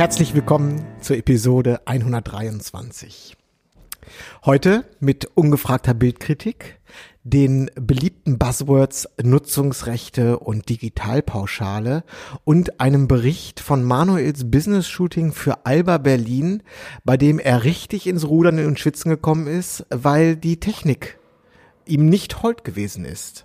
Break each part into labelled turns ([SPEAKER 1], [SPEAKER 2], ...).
[SPEAKER 1] Herzlich willkommen zur Episode 123. Heute mit ungefragter Bildkritik, den beliebten Buzzwords Nutzungsrechte und Digitalpauschale und einem Bericht von Manuels Business Shooting für Alba Berlin, bei dem er richtig ins Rudern und Schwitzen gekommen ist, weil die Technik ihm nicht hold gewesen ist.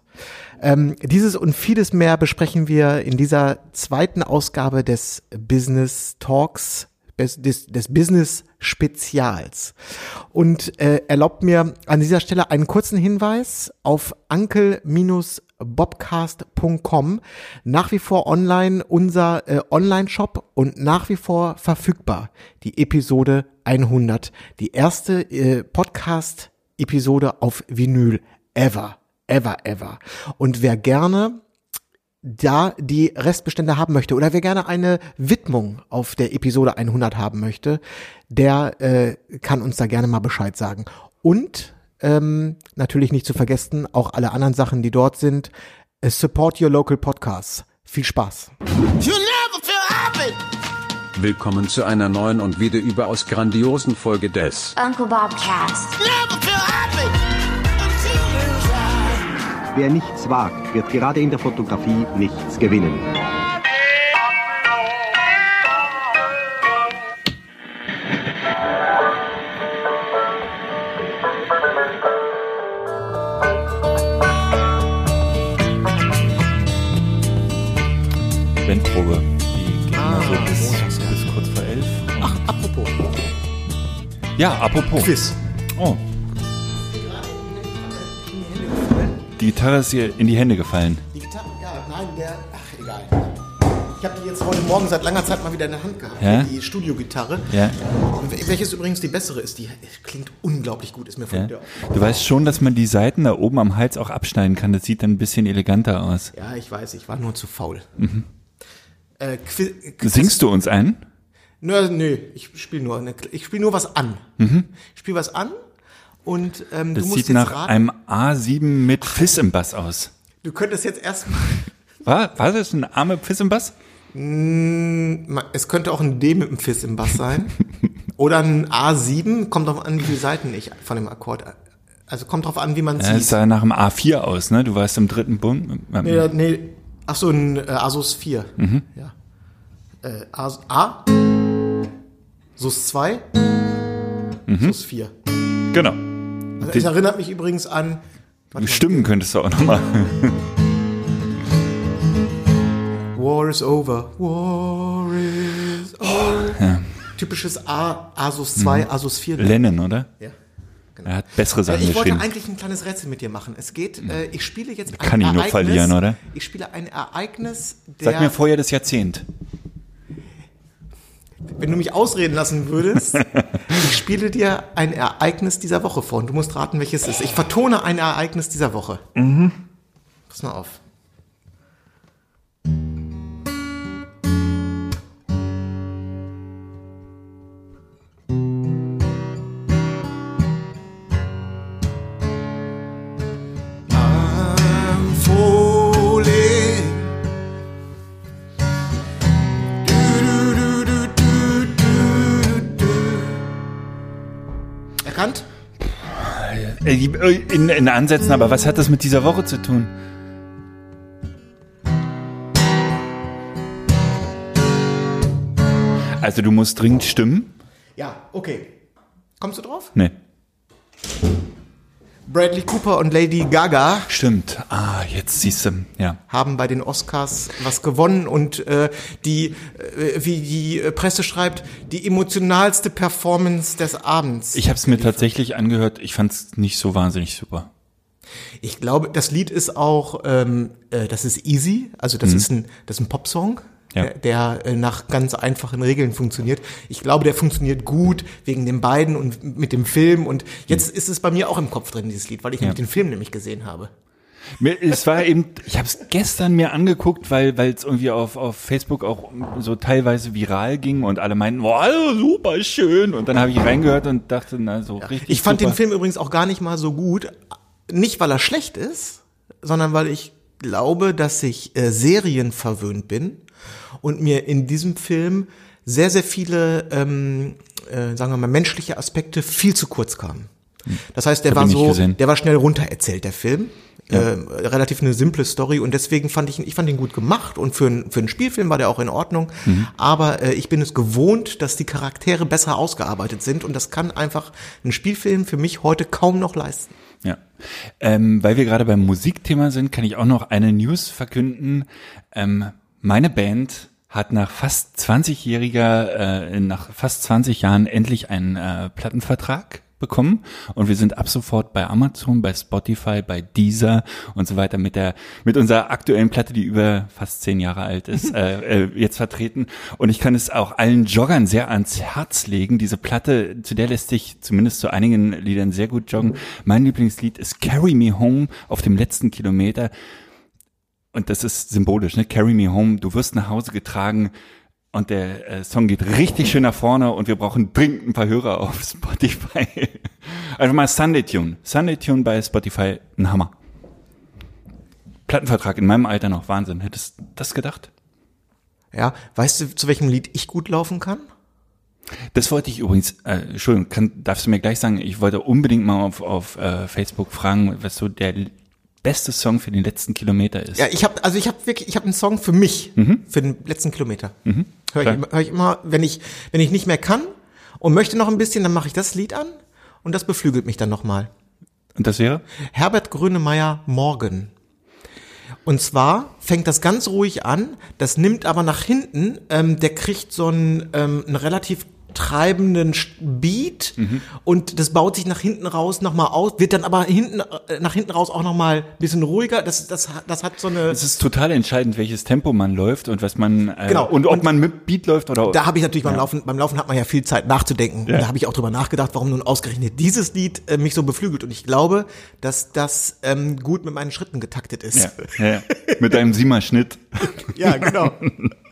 [SPEAKER 1] Ähm, dieses und vieles mehr besprechen wir in dieser zweiten Ausgabe des Business Talks des, des Business Spezials. Und äh, erlaubt mir an dieser Stelle einen kurzen Hinweis auf ankel-bobcast.com. Nach wie vor online unser äh, Online-Shop und nach wie vor verfügbar die Episode 100. Die erste äh, Podcast-Episode auf Vinyl ever. Ever, ever. Und wer gerne da die Restbestände haben möchte oder wer gerne eine Widmung auf der Episode 100 haben möchte, der äh, kann uns da gerne mal Bescheid sagen. Und ähm, natürlich nicht zu vergessen, auch alle anderen Sachen, die dort sind. Äh, support your local podcasts. Viel Spaß.
[SPEAKER 2] Willkommen zu einer neuen und wieder überaus grandiosen Folge des
[SPEAKER 3] Uncle Bobcast.
[SPEAKER 4] Wer nichts wagt, wird gerade in der Fotografie nichts gewinnen.
[SPEAKER 5] Bandprobe. Die ging
[SPEAKER 1] Ah,
[SPEAKER 5] so bis,
[SPEAKER 1] montags, ja.
[SPEAKER 5] bis kurz vor elf.
[SPEAKER 1] Ach, apropos.
[SPEAKER 5] Ja, apropos.
[SPEAKER 1] Quiz.
[SPEAKER 5] Oh. Die Gitarre ist ihr in die Hände gefallen.
[SPEAKER 1] Die Gitarre, ja, nein, der, ach, egal. Ich habe die jetzt heute Morgen seit langer Zeit mal wieder in der Hand gehabt.
[SPEAKER 5] Ja?
[SPEAKER 1] Die Studiogitarre.
[SPEAKER 5] Ja.
[SPEAKER 1] Welches übrigens die bessere ist, die klingt unglaublich gut, ist mir
[SPEAKER 5] ja.
[SPEAKER 1] von der.
[SPEAKER 5] Du weißt schon, dass man die Seiten da oben am Hals auch abschneiden kann. Das sieht dann ein bisschen eleganter aus.
[SPEAKER 1] Ja, ich weiß, ich war nur zu faul. Äh, Qui Quiz-
[SPEAKER 5] Singst du uns ein?
[SPEAKER 1] Nö, nö, ich spiele nur, eine, ich spiele nur was an. Ich spiele was an und ähm,
[SPEAKER 5] Das
[SPEAKER 1] du musst
[SPEAKER 5] sieht nach
[SPEAKER 1] raten.
[SPEAKER 5] einem A7 mit Fiss im Bass aus.
[SPEAKER 1] Du könntest jetzt erstmal,
[SPEAKER 5] War, war das ein A mit Fiss im Bass?
[SPEAKER 1] es könnte auch ein D mit einem Fiss im Bass sein oder ein A7. Kommt drauf an, wie viele Seiten ich von dem Akkord. Also kommt drauf an, wie man
[SPEAKER 5] es
[SPEAKER 1] sieht.
[SPEAKER 5] sah nach einem A4 aus, ne? Du warst im dritten Bund.
[SPEAKER 1] Nee, nee, ach so, ein äh, Asus 4.
[SPEAKER 5] Mhm.
[SPEAKER 1] Ja. Äh, As A, Sus 2,
[SPEAKER 5] Mhm.
[SPEAKER 1] Sus 4.
[SPEAKER 5] Genau.
[SPEAKER 1] Also es erinnert mich übrigens an.
[SPEAKER 5] Stimmen könntest du auch nochmal.
[SPEAKER 1] War is over. War is over. Typisches A, Asus 2, Asus 4.
[SPEAKER 5] Lennon, oder?
[SPEAKER 1] Ja.
[SPEAKER 5] Er hat bessere
[SPEAKER 1] Äh,
[SPEAKER 5] Sachen
[SPEAKER 1] Ich wollte
[SPEAKER 5] geschrieben.
[SPEAKER 1] eigentlich ein kleines Rätsel mit dir machen. Es geht, äh, ich spiele jetzt ein
[SPEAKER 5] Kann ich nur verlieren, oder?
[SPEAKER 1] Ich spiele ein Ereignis, der,
[SPEAKER 5] Sag mir vorher das Jahrzehnt.
[SPEAKER 1] Wenn du mich ausreden lassen würdest, ich spiele dir ein Ereignis dieser Woche vor und du musst raten, welches es ist. Ich vertone ein Ereignis dieser Woche.
[SPEAKER 5] Mhm.
[SPEAKER 1] Pass mal auf.
[SPEAKER 5] In, in Ansätzen, aber was hat das mit dieser Woche zu tun? Also du musst dringend stimmen?
[SPEAKER 1] Ja, okay. Kommst du drauf?
[SPEAKER 5] Nee.
[SPEAKER 1] Bradley Cooper und Lady Gaga
[SPEAKER 5] Stimmt. Ah, jetzt siehst du. Ja.
[SPEAKER 1] haben bei den Oscars was gewonnen und äh, die, äh, wie die Presse schreibt, die emotionalste Performance des Abends.
[SPEAKER 5] Ich habe es mir tatsächlich angehört. Ich fand es nicht so wahnsinnig super.
[SPEAKER 1] Ich glaube, das Lied ist auch, ähm, äh, das ist easy, also das ist ein, das ist ein Popsong.
[SPEAKER 5] Ja.
[SPEAKER 1] Der, der äh, nach ganz einfachen Regeln funktioniert. Ich glaube, der funktioniert gut wegen den beiden und mit dem Film. Und jetzt ist es bei mir auch im Kopf drin, dieses Lied, weil ich
[SPEAKER 5] Ja.
[SPEAKER 1] den Film nämlich gesehen habe.
[SPEAKER 5] Es war eben, ich habe es gestern mir angeguckt, weil weil es irgendwie auf, auf Facebook auch so teilweise viral ging und alle meinten, boah, super schön. Und dann habe ich reingehört und dachte, na so richtig.
[SPEAKER 1] Ich fand
[SPEAKER 5] super.
[SPEAKER 1] den Film übrigens auch gar nicht mal so gut. Nicht, weil er schlecht ist, sondern weil ich glaube, dass ich äh, serienverwöhnt bin und mir in diesem Film sehr, sehr viele, ähm, äh, sagen wir mal, menschliche Aspekte viel zu kurz kamen. Das heißt, der
[SPEAKER 5] Hab
[SPEAKER 1] war so,
[SPEAKER 5] gesehen.
[SPEAKER 1] der war schnell runtererzählt, der Film. Äh, relativ eine simple Story und deswegen fand ich ihn, ich fand ihn gut gemacht und für, einen- für einen Spielfilm war der auch in Ordnung.
[SPEAKER 5] Mhm.
[SPEAKER 1] Aber äh, ich bin es gewohnt, dass die Charaktere besser ausgearbeitet sind und das kann einfach ein Spielfilm für mich heute kaum noch leisten.
[SPEAKER 5] Ja. Ähm, weil wir gerade beim Musikthema sind, kann ich auch noch eine News verkünden. Ähm, meine Band hat nach fast 20-jähriger, äh, nach fast 20 Jahren endlich einen äh, Plattenvertrag bekommen und wir sind ab sofort bei Amazon, bei Spotify, bei Deezer und so weiter mit der mit unserer aktuellen Platte, die über fast zehn Jahre alt ist, äh, äh, jetzt vertreten und ich kann es auch allen Joggern sehr ans Herz legen. Diese Platte, zu der lässt sich zumindest zu einigen Liedern sehr gut joggen. Mein Lieblingslied ist Carry Me Home auf dem letzten Kilometer und das ist symbolisch, ne? Carry Me Home, du wirst nach Hause getragen und der äh, Song geht richtig schön nach vorne und wir brauchen dringend ein paar Hörer auf Spotify. Einfach mal Sunday Tune. Sunday Tune bei Spotify, ein Hammer. Plattenvertrag in meinem Alter noch, Wahnsinn. Hättest du das gedacht?
[SPEAKER 1] Ja, weißt du, zu welchem Lied ich gut laufen kann?
[SPEAKER 5] Das wollte ich übrigens, äh, Entschuldigung, kann, darfst du mir gleich sagen, ich wollte unbedingt mal auf, auf äh, Facebook fragen, was so der beste Song für den letzten Kilometer ist.
[SPEAKER 1] Ja, ich habe also ich habe wirklich ich habe einen Song für mich für den letzten Kilometer. Hör, ich,
[SPEAKER 5] klar.
[SPEAKER 1] immer- hör ich immer, wenn ich wenn ich nicht mehr kann und möchte noch ein bisschen, dann mache ich das Lied an und das beflügelt mich dann nochmal.
[SPEAKER 5] Und das wäre?
[SPEAKER 1] Herbert Grönemeyer Morgen. Und zwar fängt das ganz ruhig an, das nimmt aber nach hinten, ähm, der kriegt so einen, ähm, einen relativ treibenden Beat und das baut sich nach hinten raus nochmal aus, wird dann aber hinten, äh, nach hinten raus auch nochmal ein bisschen ruhiger. Das, das, das hat so eine.
[SPEAKER 5] Es ist total entscheidend, welches Tempo man läuft und was man äh,
[SPEAKER 1] Genau.
[SPEAKER 5] und ob
[SPEAKER 1] Und
[SPEAKER 5] man mit Beat läuft oder
[SPEAKER 1] Da habe ich natürlich beim Laufen, beim Laufen hat man ja viel Zeit nachzudenken. Und da habe ich auch drüber nachgedacht, warum nun ausgerechnet dieses Lied äh, mich so beflügelt. Und ich glaube, dass das ähm, gut mit meinen Schritten getaktet ist.
[SPEAKER 5] ja, ja, ja. mit deinem Siemer-Schnitt.
[SPEAKER 1] ja genau.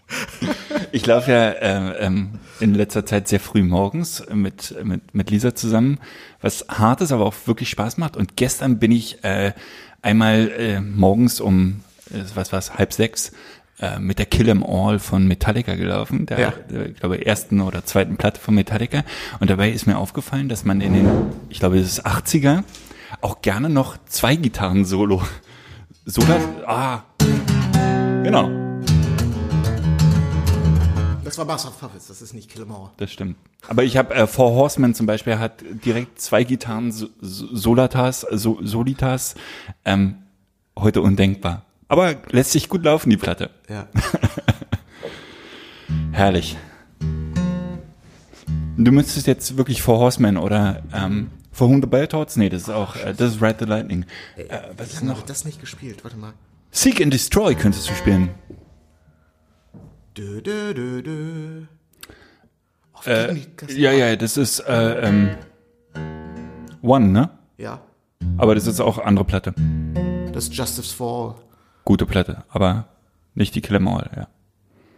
[SPEAKER 5] Ich laufe ja äh, ähm, in letzter Zeit sehr früh morgens mit, mit, mit Lisa zusammen, was hart ist, aber auch wirklich Spaß macht. Und gestern bin ich äh, einmal äh, morgens um, äh, was war's, halb sechs, äh, mit der Kill 'em All von Metallica gelaufen, der,
[SPEAKER 1] Ja.
[SPEAKER 5] der ich glaube, ersten oder zweiten Platte von Metallica. Und dabei ist mir aufgefallen, dass man in den, ich glaube, es ist 80er, auch gerne noch zwei Gitarren solo. Sogar, ah, genau.
[SPEAKER 1] Das war Bass of Puppets, das ist nicht Killemauer.
[SPEAKER 5] Das stimmt. Aber ich habe äh, Four Horsemen zum Beispiel hat direkt zwei Gitarren so, so, Solatas, so, Solitas. Ähm, heute undenkbar. Aber lässt sich gut laufen, die Platte.
[SPEAKER 1] Ja.
[SPEAKER 5] Herrlich. Du müsstest jetzt wirklich Four Horsemen oder ähm, For Whom the Bell Tolls? Nee, das ist auch, äh, das ist Ride the Lightning. Äh, was ist noch?
[SPEAKER 1] ich das nicht gespielt. Warte mal.
[SPEAKER 5] Seek and Destroy könntest du spielen.
[SPEAKER 1] Dö, dö, dö, dö. Auf
[SPEAKER 5] Äh,
[SPEAKER 1] die Kassette-
[SPEAKER 5] ja, ja, das ist äh, ähm, One, ne?
[SPEAKER 1] ja.
[SPEAKER 5] Aber das ist auch andere Platte.
[SPEAKER 1] Das ist Justice for All.
[SPEAKER 5] Gute Platte, aber nicht die Kill 'em All, ja.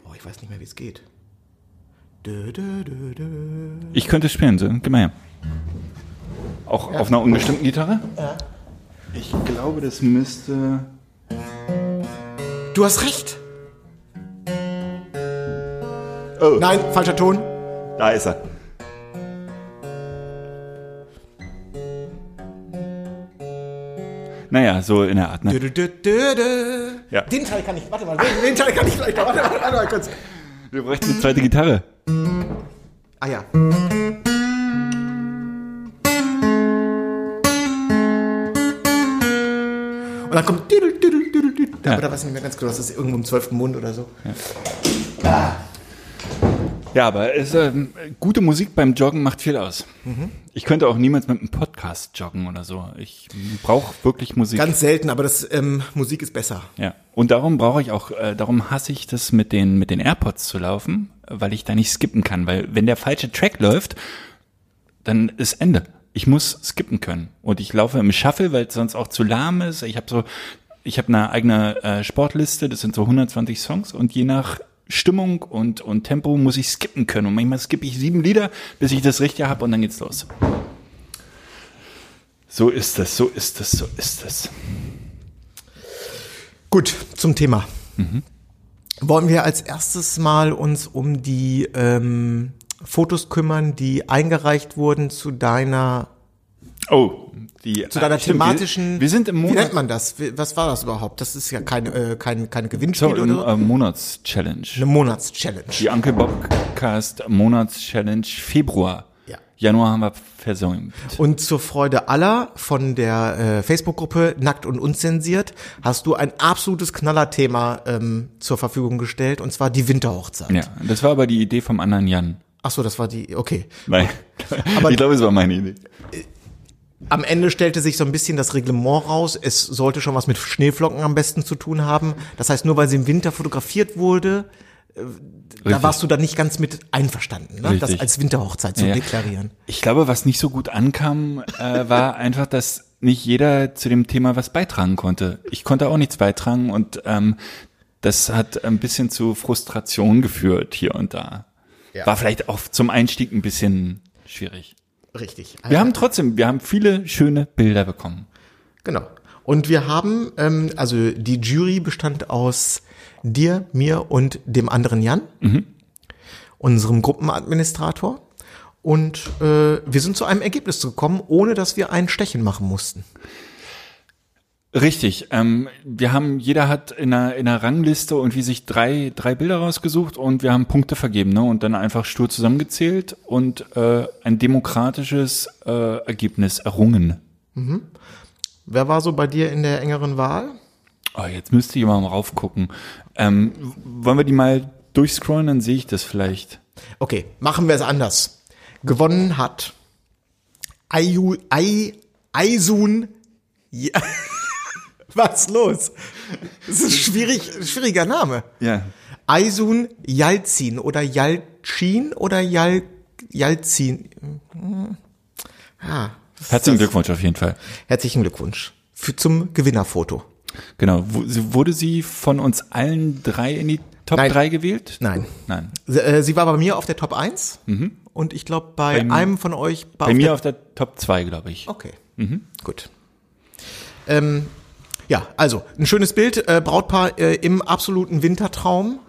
[SPEAKER 1] Oh, ich weiß nicht mehr, wie es geht. Dö, dö, dö, dö.
[SPEAKER 5] Ich könnte spielen, so, gib mal her. Auch auf einer unbestimmten Gitarre? Ja. Ich glaube, das müsste.
[SPEAKER 1] Du hast recht.
[SPEAKER 5] Oh.
[SPEAKER 1] Nein, falscher Ton.
[SPEAKER 5] Da ist er. Naja, so in der Art, ne?
[SPEAKER 1] Dö, dö, dö.
[SPEAKER 5] Ja.
[SPEAKER 1] Den Teil kann ich, warte mal, den, den Teil kann ich noch, warte mal, warte mal kurz.
[SPEAKER 5] Wir bräuchten eine zweite Gitarre.
[SPEAKER 1] Ah ja. Und dann kommt.
[SPEAKER 5] Ja.
[SPEAKER 1] Aber da weiß ich nicht mehr ganz genau, das ist irgendwo im zwölften Mund oder so.
[SPEAKER 5] Ja, aber es, ähm, gute Musik beim Joggen macht viel aus. Ich könnte auch niemals mit einem Podcast joggen oder so. Ich brauche wirklich Musik.
[SPEAKER 1] Ganz selten, aber das ähm, Musik ist besser.
[SPEAKER 5] Ja, und darum brauche ich auch, äh, darum hasse ich das mit den mit den AirPods zu laufen, weil ich da nicht skippen kann, weil wenn der falsche Track läuft, dann ist Ende. Ich muss skippen können und ich laufe im Shuffle, weil es sonst auch zu lahm ist. Ich habe so, ich habe eine eigene äh, Sportliste, das sind so 120 Songs und je nach Stimmung und und Tempo muss ich skippen können und manchmal skippe ich sieben Lieder, bis ich das Richtige habe und dann geht's los. So ist das, so ist das, so ist das.
[SPEAKER 1] Gut, zum Thema. wollen wir als erstes mal uns um die ähm, Fotos kümmern, die eingereicht wurden zu deiner
[SPEAKER 5] Oh, die,
[SPEAKER 1] zu deiner
[SPEAKER 5] ah, stimmt,
[SPEAKER 1] thematischen.
[SPEAKER 5] Wir, wir sind im
[SPEAKER 1] Wie nennt
[SPEAKER 5] Monat.
[SPEAKER 1] man das? Was war das überhaupt? Das ist ja keine äh, kein kein Gewinnspiel
[SPEAKER 5] So,
[SPEAKER 1] oder so.
[SPEAKER 5] äh, Monatschallenge.
[SPEAKER 1] eine Monatschallenge.
[SPEAKER 5] Die Uncle Bobcast Monatschallenge Februar.
[SPEAKER 1] Ja.
[SPEAKER 5] Januar haben wir versäumt.
[SPEAKER 1] Und zur Freude aller von der äh, Facebook-Gruppe Nackt und Unzensiert hast du ein absolutes Knallerthema ähm, zur Verfügung gestellt, und zwar die Winterhochzeit.
[SPEAKER 5] Ja, das war aber die Idee vom anderen Jan.
[SPEAKER 1] Ach so, das war die, okay.
[SPEAKER 5] Nein,
[SPEAKER 1] Aber-
[SPEAKER 5] ich glaube, es war meine Idee.
[SPEAKER 1] Am Ende stellte sich so ein bisschen das Reglement raus. Es sollte schon was mit Schneeflocken am besten zu tun haben. Das heißt, nur weil sie im Winter fotografiert wurde, äh, da
[SPEAKER 5] Richtig.
[SPEAKER 1] warst du dann nicht ganz mit einverstanden, ne? das als Winterhochzeit zu
[SPEAKER 5] Ja.
[SPEAKER 1] deklarieren.
[SPEAKER 5] Ich glaube, was nicht so gut ankam, äh, war einfach, dass nicht jeder zu dem Thema was beitragen konnte. Ich konnte auch nichts beitragen und ähm, das hat ein bisschen zu Frustration geführt hier und da.
[SPEAKER 1] Ja.
[SPEAKER 5] War vielleicht auch zum Einstieg ein bisschen schwierig.
[SPEAKER 1] Richtig.
[SPEAKER 5] Wir haben trotzdem, wir haben viele schöne Bilder bekommen.
[SPEAKER 1] Genau. Und wir haben, ähm, also die Jury bestand aus dir, mir und dem anderen Jan, unserem Gruppenadministrator. Und äh, wir sind zu einem Ergebnis gekommen, ohne dass wir ein Stechen machen mussten.
[SPEAKER 5] Richtig. Ähm, wir haben, jeder hat in einer, in einer Rangliste irgendwie sich drei, drei Bilder rausgesucht und wir haben Punkte vergeben, ne? Und dann einfach stur zusammengezählt und äh, ein demokratisches äh, Ergebnis errungen.
[SPEAKER 1] Wer war so bei dir in der engeren Wahl?
[SPEAKER 5] Oh, jetzt müsste ich mal raufgucken. Ähm, wollen wir die mal durchscrollen, dann sehe ich das vielleicht.
[SPEAKER 1] Okay, machen wir es anders. Gewonnen hat Ayu, Ai, Aisun. Ja. Was los? Das ist ein schwierig, schwieriger Name.
[SPEAKER 5] Ja.
[SPEAKER 1] Aisun Yalzin oder Yalcin oder Yal, Yalzin. Ah,
[SPEAKER 5] Herzlichen Glückwunsch auf jeden Fall.
[SPEAKER 1] herzlichen Glückwunsch für, zum Gewinnerfoto.
[SPEAKER 5] Genau. Wurde sie von uns allen drei in die Top
[SPEAKER 1] Nein.
[SPEAKER 5] 3 gewählt?
[SPEAKER 1] Nein.
[SPEAKER 5] Nein.
[SPEAKER 1] Sie, äh, sie war bei mir auf der Top 1 und ich glaube bei,
[SPEAKER 5] Bei-
[SPEAKER 1] einem von euch
[SPEAKER 5] Bei mir auf der Top 2, glaube ich.
[SPEAKER 1] Okay. Gut. Ähm, ja, also ein schönes Bild, äh, Brautpaar äh, im absoluten Wintertraum.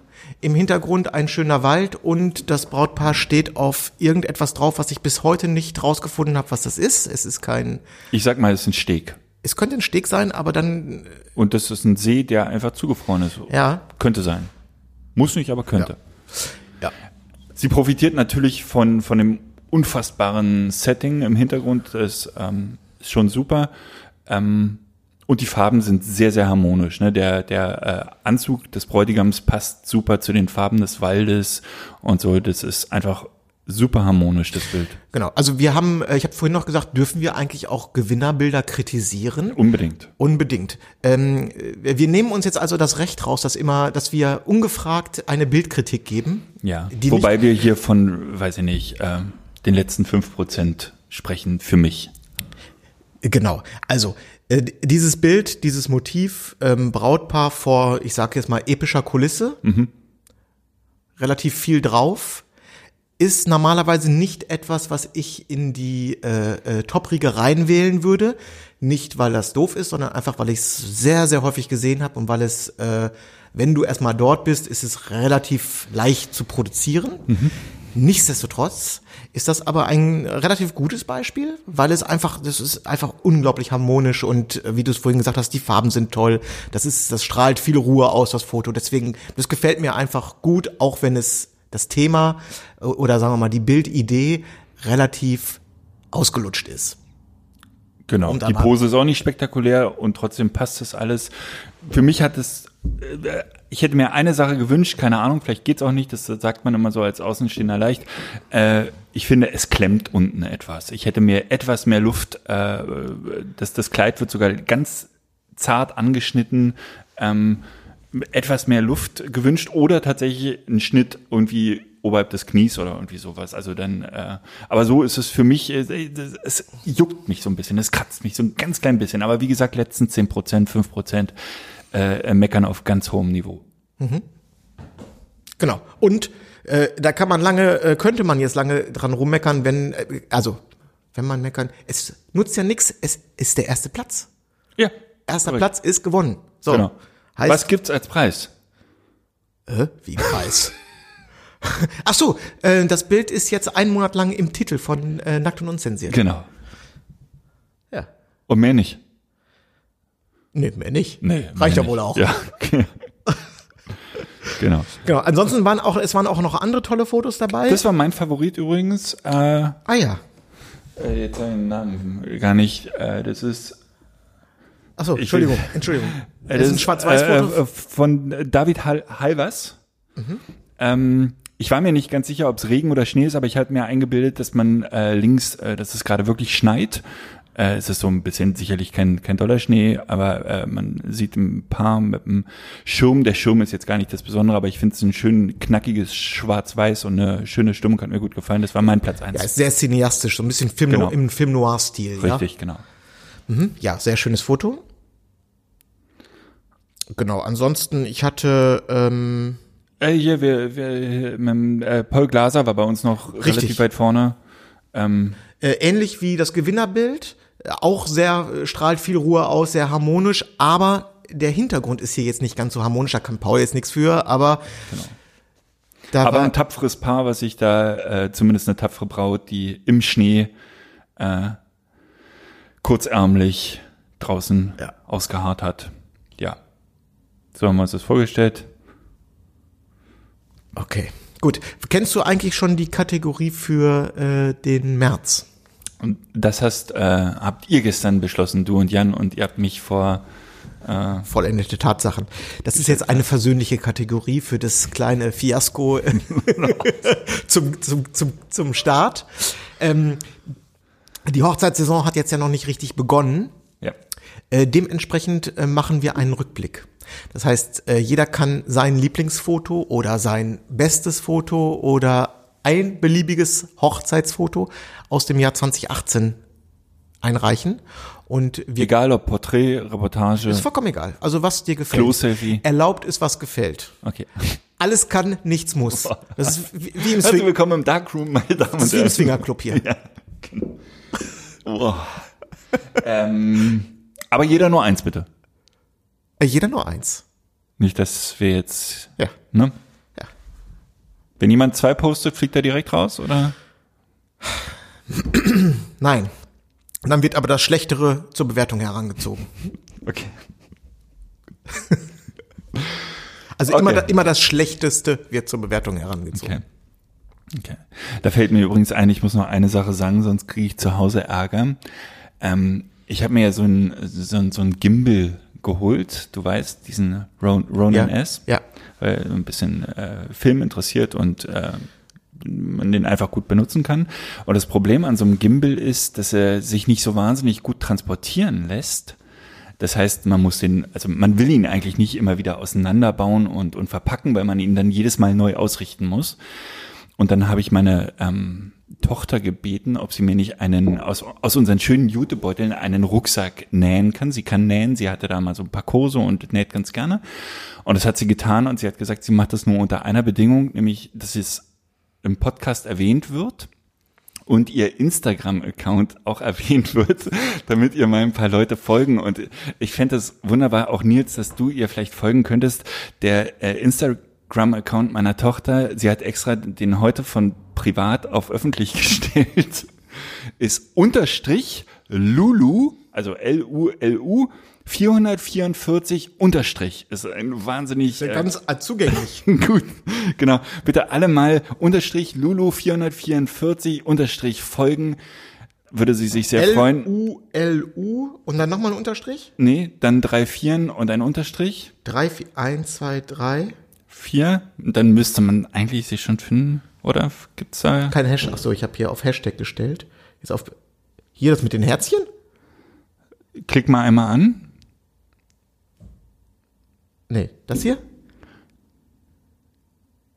[SPEAKER 1] Im Hintergrund ein schöner Wald und das Brautpaar steht auf irgendetwas drauf, was ich bis heute nicht rausgefunden habe, was das ist. Es ist kein,
[SPEAKER 5] Ich sag mal, es ist ein Steg.
[SPEAKER 1] es könnte ein Steg sein, aber dann,
[SPEAKER 5] Und das ist ein See, der einfach zugefroren ist.
[SPEAKER 1] ja,
[SPEAKER 5] Könnte sein. Muss nicht, aber könnte.
[SPEAKER 1] ja.
[SPEAKER 5] Sie profitiert natürlich von, von dem unfassbaren Setting im Hintergrund. Das ähm, ist schon super. Ähm, und die Farben sind sehr, sehr harmonisch. Ne? Der, der äh, Anzug des Bräutigams passt super zu den Farben des Waldes und so. Das ist einfach super harmonisch, das Bild.
[SPEAKER 1] Genau. Also wir haben, äh, ich habe vorhin noch gesagt, dürfen wir eigentlich auch Gewinnerbilder kritisieren?
[SPEAKER 5] Unbedingt.
[SPEAKER 1] Unbedingt. Ähm, äh, wir nehmen uns jetzt also das Recht raus, dass immer, dass wir ungefragt eine Bildkritik geben.
[SPEAKER 5] Ja. Wobei wir hier von, weiß ich nicht, äh, den letzten fünf Prozent sprechen für mich.
[SPEAKER 1] Genau. Also äh, dieses Bild, dieses Motiv, ähm, Brautpaar vor, ich sage jetzt mal epischer Kulisse, relativ viel drauf, ist normalerweise nicht etwas, was ich in die äh, äh, Top-Riege reinwählen würde. Nicht, weil das doof ist, sondern einfach, weil ich es sehr, sehr häufig gesehen habe und weil es, äh, wenn du erstmal dort bist, ist es relativ leicht zu produzieren. Nichtsdestotrotz ist das aber ein relativ gutes Beispiel, weil es einfach, das ist einfach unglaublich harmonisch und äh, wie du es vorhin gesagt hast, die Farben sind toll. Das ist, das strahlt viel Ruhe aus, das Foto. Deswegen, das gefällt mir einfach gut, auch wenn es das Thema äh, oder sagen wir mal die Bildidee relativ ausgelutscht ist.
[SPEAKER 5] Genau.
[SPEAKER 1] Und
[SPEAKER 5] die Pose ist auch nicht spektakulär und trotzdem passt das alles. Für mich hat es, ich hätte mir eine Sache gewünscht, keine Ahnung, vielleicht geht's auch nicht, das sagt man immer so als Außenstehender leicht. Äh, ich finde, es klemmt unten etwas. Ich hätte mir etwas mehr Luft, äh, das, das Kleid wird sogar ganz zart angeschnitten, ähm, etwas mehr Luft gewünscht oder tatsächlich ein Schnitt irgendwie oberhalb des Knies oder irgendwie sowas. Also dann, äh, aber so ist es für mich, äh, es juckt mich so ein bisschen, es kratzt mich so ein ganz klein bisschen. Aber wie gesagt, letzten 10 Prozent, 5 Prozent äh, meckern auf ganz hohem Niveau.
[SPEAKER 1] Genau. Und äh, da kann man lange, äh, könnte man jetzt lange dran rummeckern, wenn, äh, also wenn man meckern, es nutzt ja nichts, es ist der erste Platz.
[SPEAKER 5] Ja.
[SPEAKER 1] Erster
[SPEAKER 5] korrekt.
[SPEAKER 1] Platz ist gewonnen. So.
[SPEAKER 5] Genau.
[SPEAKER 1] Heißt,
[SPEAKER 5] Was gibt's als Preis?
[SPEAKER 1] Äh, wie im Kreis? Ach so, äh, das Bild ist jetzt einen Monat lang im Titel von äh, Nackt und Unzensiert.
[SPEAKER 5] Genau.
[SPEAKER 1] Ja.
[SPEAKER 5] Und mehr nicht.
[SPEAKER 1] Nee, mehr nicht.
[SPEAKER 5] Nee,
[SPEAKER 1] Reicht
[SPEAKER 5] mehr
[SPEAKER 1] ja wohl auch.
[SPEAKER 5] Ja. genau.
[SPEAKER 1] Genau. Ansonsten waren auch, es waren auch noch andere tolle Fotos dabei.
[SPEAKER 5] Das war mein Favorit übrigens. Äh,
[SPEAKER 1] ah ja.
[SPEAKER 5] äh, jetzt hab ich den Namen gar nicht. Äh, das ist
[SPEAKER 1] Ach so,
[SPEAKER 5] Ich-
[SPEAKER 1] Entschuldigung, Entschuldigung.
[SPEAKER 5] Äh,
[SPEAKER 1] Das ist ein Schwarz-Weiß-Foto.
[SPEAKER 5] äh, äh, von David Hal Halvers. Ähm, ich war mir nicht ganz sicher, ob es Regen oder Schnee ist, aber ich hatte mir eingebildet, dass man äh, links, äh, dass es gerade wirklich schneit. Äh, es ist so ein bisschen sicherlich kein, kein doller Schnee, aber äh, man sieht ein paar mit einem Schirm. Der Schirm ist jetzt gar nicht das Besondere, aber ich finde es ein schön knackiges Schwarz-Weiß und eine schöne Stimmung hat mir gut gefallen. Das war mein Platz eins.
[SPEAKER 1] ja, ist sehr cineastisch, so ein bisschen Film
[SPEAKER 5] Genau.
[SPEAKER 1] im Film Noir-Stil. Ja?
[SPEAKER 5] Richtig, genau.
[SPEAKER 1] ja, sehr schönes Foto. Genau, ansonsten, ich hatte, ähm,
[SPEAKER 5] Äh, hier, wir, wir, ähm, äh, Paul Glaser war bei uns noch
[SPEAKER 1] Richtig.
[SPEAKER 5] relativ weit vorne. Ähm,
[SPEAKER 1] äh, ähnlich wie das Gewinnerbild, auch sehr, äh, strahlt viel Ruhe aus, sehr harmonisch, aber der Hintergrund ist hier jetzt nicht ganz so harmonisch, da kann Paul jetzt nichts für, aber da
[SPEAKER 5] Aber
[SPEAKER 1] war,
[SPEAKER 5] ein tapferes Paar, was sich da, äh, zumindest eine tapfere Braut, die im Schnee äh, kurzärmlich draußen
[SPEAKER 1] Ja.
[SPEAKER 5] ausgeharrt hat. Ja. So haben wir uns das vorgestellt.
[SPEAKER 1] okay, gut. Kennst du eigentlich schon die Kategorie für äh, den März?
[SPEAKER 5] Und das hast, äh, habt ihr gestern beschlossen, du und Jan, und ihr habt mich vor
[SPEAKER 1] vollendete Tatsachen. Das ist jetzt eine versöhnliche Kategorie für das kleine Fiasko zum, zum, zum, zum Start. Ähm, die Hochzeitssaison hat jetzt ja noch nicht richtig begonnen.
[SPEAKER 5] ja.
[SPEAKER 1] Äh, dementsprechend äh, machen wir einen Rückblick. Das heißt, äh, jeder kann sein Lieblingsfoto oder sein bestes Foto oder ein beliebiges Hochzeitsfoto aus dem Jahr 2018 einreichen. Und wir
[SPEAKER 5] Egal ob Porträt, Reportage,
[SPEAKER 1] ist vollkommen egal. Also was dir gefällt.
[SPEAKER 5] Klo-Selfie.
[SPEAKER 1] Erlaubt ist, was gefällt.
[SPEAKER 5] Okay.
[SPEAKER 1] Alles kann, nichts muss. Das ist wie, wie im,
[SPEAKER 5] Herzlich
[SPEAKER 1] Swing,
[SPEAKER 5] willkommen im Darkroom, meine Damen
[SPEAKER 1] das ist
[SPEAKER 5] und
[SPEAKER 1] wie im
[SPEAKER 5] Herren.
[SPEAKER 1] Swingerclub hier.
[SPEAKER 5] Oh. ähm, aber jeder nur eins, bitte.
[SPEAKER 1] Äh, Jeder nur eins.
[SPEAKER 5] Nicht, dass wir jetzt,
[SPEAKER 1] Ja.
[SPEAKER 5] ne? Wenn jemand zwei postet, fliegt er direkt raus, oder?
[SPEAKER 1] Nein. Und dann wird aber das Schlechtere zur Bewertung herangezogen.
[SPEAKER 5] Okay.
[SPEAKER 1] Also
[SPEAKER 5] Okay.
[SPEAKER 1] immer, da, immer das Schlechteste wird zur Bewertung herangezogen.
[SPEAKER 5] Okay. Okay. Da fällt mir übrigens ein, ich muss noch eine Sache sagen, sonst kriege ich zu Hause Ärger. Ähm, ich habe mir ja so ein, so ein, so ein Gimbal geholt, du weißt, diesen Ron, Ronin
[SPEAKER 1] Ja.
[SPEAKER 5] S.
[SPEAKER 1] Ja.
[SPEAKER 5] Weil ein bisschen äh, Film interessiert und äh, man den einfach gut benutzen kann. Und das Problem an so einem Gimbal ist, dass er sich nicht so wahnsinnig gut transportieren lässt. Das heißt, man muss den, also man will ihn eigentlich nicht immer wieder auseinanderbauen und, und verpacken, weil man ihn dann jedes Mal neu ausrichten muss. Und dann habe ich meine ähm, Tochter gebeten, ob sie mir nicht einen aus, aus unseren schönen Jutebeuteln einen Rucksack nähen kann. Sie kann nähen, sie hatte da mal so ein paar Kurse und näht ganz gerne. Und das hat sie getan und sie hat gesagt, sie macht das nur unter einer Bedingung, nämlich, dass es im Podcast erwähnt wird und ihr Instagram-Account auch erwähnt wird, damit ihr mal ein paar Leute folgen. Und ich fände es wunderbar, auch Nils, dass du ihr vielleicht folgen könntest. Der äh, Instagram-Account meiner Tochter, sie hat extra den heute von privat auf öffentlich gestellt, ist unterstrich Lulu, also L-U-L-U, 444 unterstrich. Ist ein wahnsinnig...
[SPEAKER 1] Ja,
[SPEAKER 5] äh,
[SPEAKER 1] Ganz äh, zugänglich.
[SPEAKER 5] Gut, genau. Bitte alle mal unterstrich Lulu 444 unterstrich folgen. Würde sie sich sehr freuen.
[SPEAKER 1] L-U-L-U und dann nochmal ein Unterstrich?
[SPEAKER 5] Nee, dann drei Vieren und ein Unterstrich.
[SPEAKER 1] Drei, vier, eins, zwei, drei.
[SPEAKER 5] Vier. Dann müsste man eigentlich sich schon finden, oder? Gibt's da?
[SPEAKER 1] Kein Hashtag. Achso, ich habe hier auf Hashtag gestellt. Jetzt auf hier das mit den Herzchen?
[SPEAKER 5] Klick mal einmal an.
[SPEAKER 1] Nee, das hier?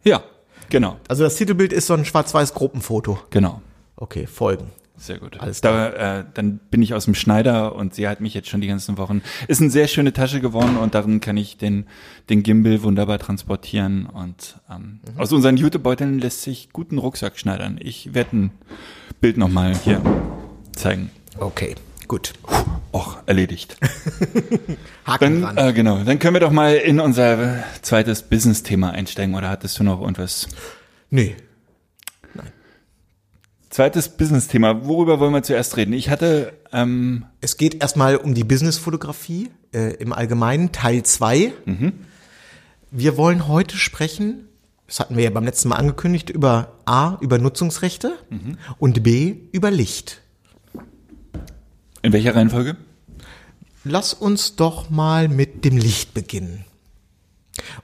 [SPEAKER 5] Ja, genau,
[SPEAKER 1] Also das Titelbild ist so ein schwarz-weiß Gruppenfoto.
[SPEAKER 5] genau.
[SPEAKER 1] Okay, folgen.
[SPEAKER 5] Sehr gut.
[SPEAKER 1] Alles
[SPEAKER 5] da, äh, dann bin ich aus dem Schneider und sie hat mich jetzt schon die ganzen Wochen. Ist eine sehr schöne Tasche geworden und darin kann ich den, den Gimbal wunderbar transportieren und ähm,
[SPEAKER 1] Mhm.
[SPEAKER 5] aus unseren Jutebeuteln lässt sich guten Rucksack schneidern. Ich werde ein Bild nochmal hier zeigen.
[SPEAKER 1] Okay, Gut.
[SPEAKER 5] Och, erledigt.
[SPEAKER 1] Haken
[SPEAKER 5] Dann,
[SPEAKER 1] dran.
[SPEAKER 5] äh, genau, dann können wir doch mal in unser zweites Business-Thema einsteigen. Oder hattest du noch irgendwas?
[SPEAKER 1] nee.
[SPEAKER 5] Zweites Business-Thema. Worüber wollen wir zuerst reden? Ich hatte, ähm,
[SPEAKER 1] Es geht erstmal um die Businessfotografie äh, im Allgemeinen, Teil 2. Wir wollen heute sprechen, das hatten wir ja beim letzten Mal angekündigt, über A, über Nutzungsrechte und B, über Licht.
[SPEAKER 5] in welcher Reihenfolge?
[SPEAKER 1] Lass uns doch mal mit dem Licht beginnen.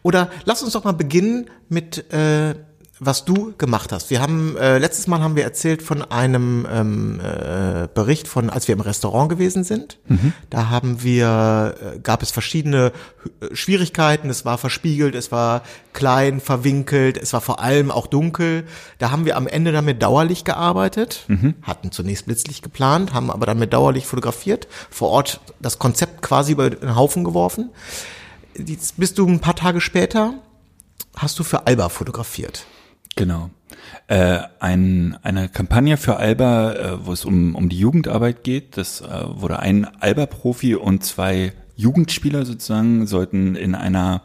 [SPEAKER 1] Oder lass uns doch mal beginnen mit, äh, was du gemacht hast. Wir haben, äh, letztes Mal haben wir erzählt von einem ähm, äh, Bericht von, als wir im Restaurant gewesen sind. Da haben wir, äh, gab es verschiedene äh, Schwierigkeiten. Es war verspiegelt, es war klein, verwinkelt, es war vor allem auch dunkel. Da haben wir am Ende dann mit Dauerlicht gearbeitet, hatten zunächst Blitzlicht geplant, haben aber dann mit Dauerlicht fotografiert, vor Ort das Konzept quasi über den Haufen geworfen. Jetzt bist du ein paar Tage später, hast du für Alba fotografiert.
[SPEAKER 5] Genau. Äh, ein, eine Kampagne für Alba, äh, wo es um, um die Jugendarbeit geht. Das äh, wurde ein Alba-Profi und zwei Jugendspieler sozusagen sollten in einer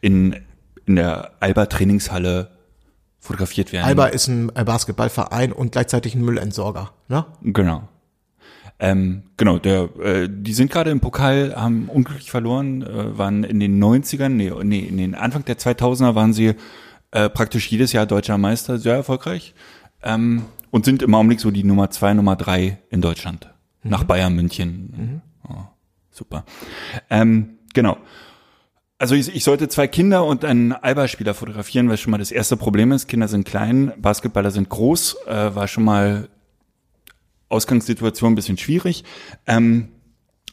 [SPEAKER 5] in, in der Alba-Trainingshalle fotografiert werden.
[SPEAKER 1] Alba ist ein Basketballverein und gleichzeitig ein Müllentsorger. Ne?
[SPEAKER 5] Genau. Ähm, genau, der, äh, die sind gerade im Pokal, haben unglücklich verloren, äh, waren in den 90ern, nee, nee, in den Anfang der 2000er waren sie äh, praktisch jedes Jahr deutscher Meister, sehr erfolgreich ähm, und sind im Augenblick so die Nummer zwei, Nummer drei in Deutschland, nach Bayern München. Oh, super. Ähm, genau. Also ich, ich sollte zwei Kinder und einen Alba-Spieler fotografieren, was schon mal das erste Problem ist. Kinder sind klein, Basketballer sind groß, äh, war schon mal Ausgangssituation ein bisschen schwierig. Ähm,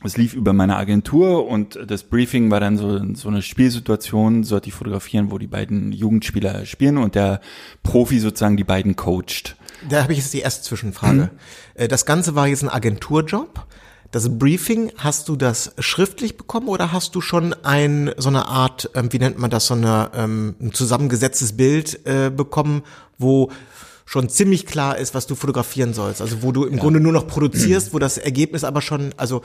[SPEAKER 5] es lief über meine Agentur und das Briefing war dann so, so eine Spielsituation, sollte ich fotografieren, wo die beiden Jugendspieler spielen und der Profi sozusagen die beiden coacht.
[SPEAKER 1] Da habe ich jetzt die erste Zwischenfrage. Äh, Das Ganze war jetzt ein Agenturjob. Das Briefing, hast du das schriftlich bekommen oder hast du schon ein, so eine Art, ähm, wie nennt man das, so eine, ähm, ein zusammengesetztes Bild äh, bekommen, wo schon ziemlich klar ist, was du fotografieren sollst? Also wo du im Grunde nur noch produzierst, wo das Ergebnis aber schon, also,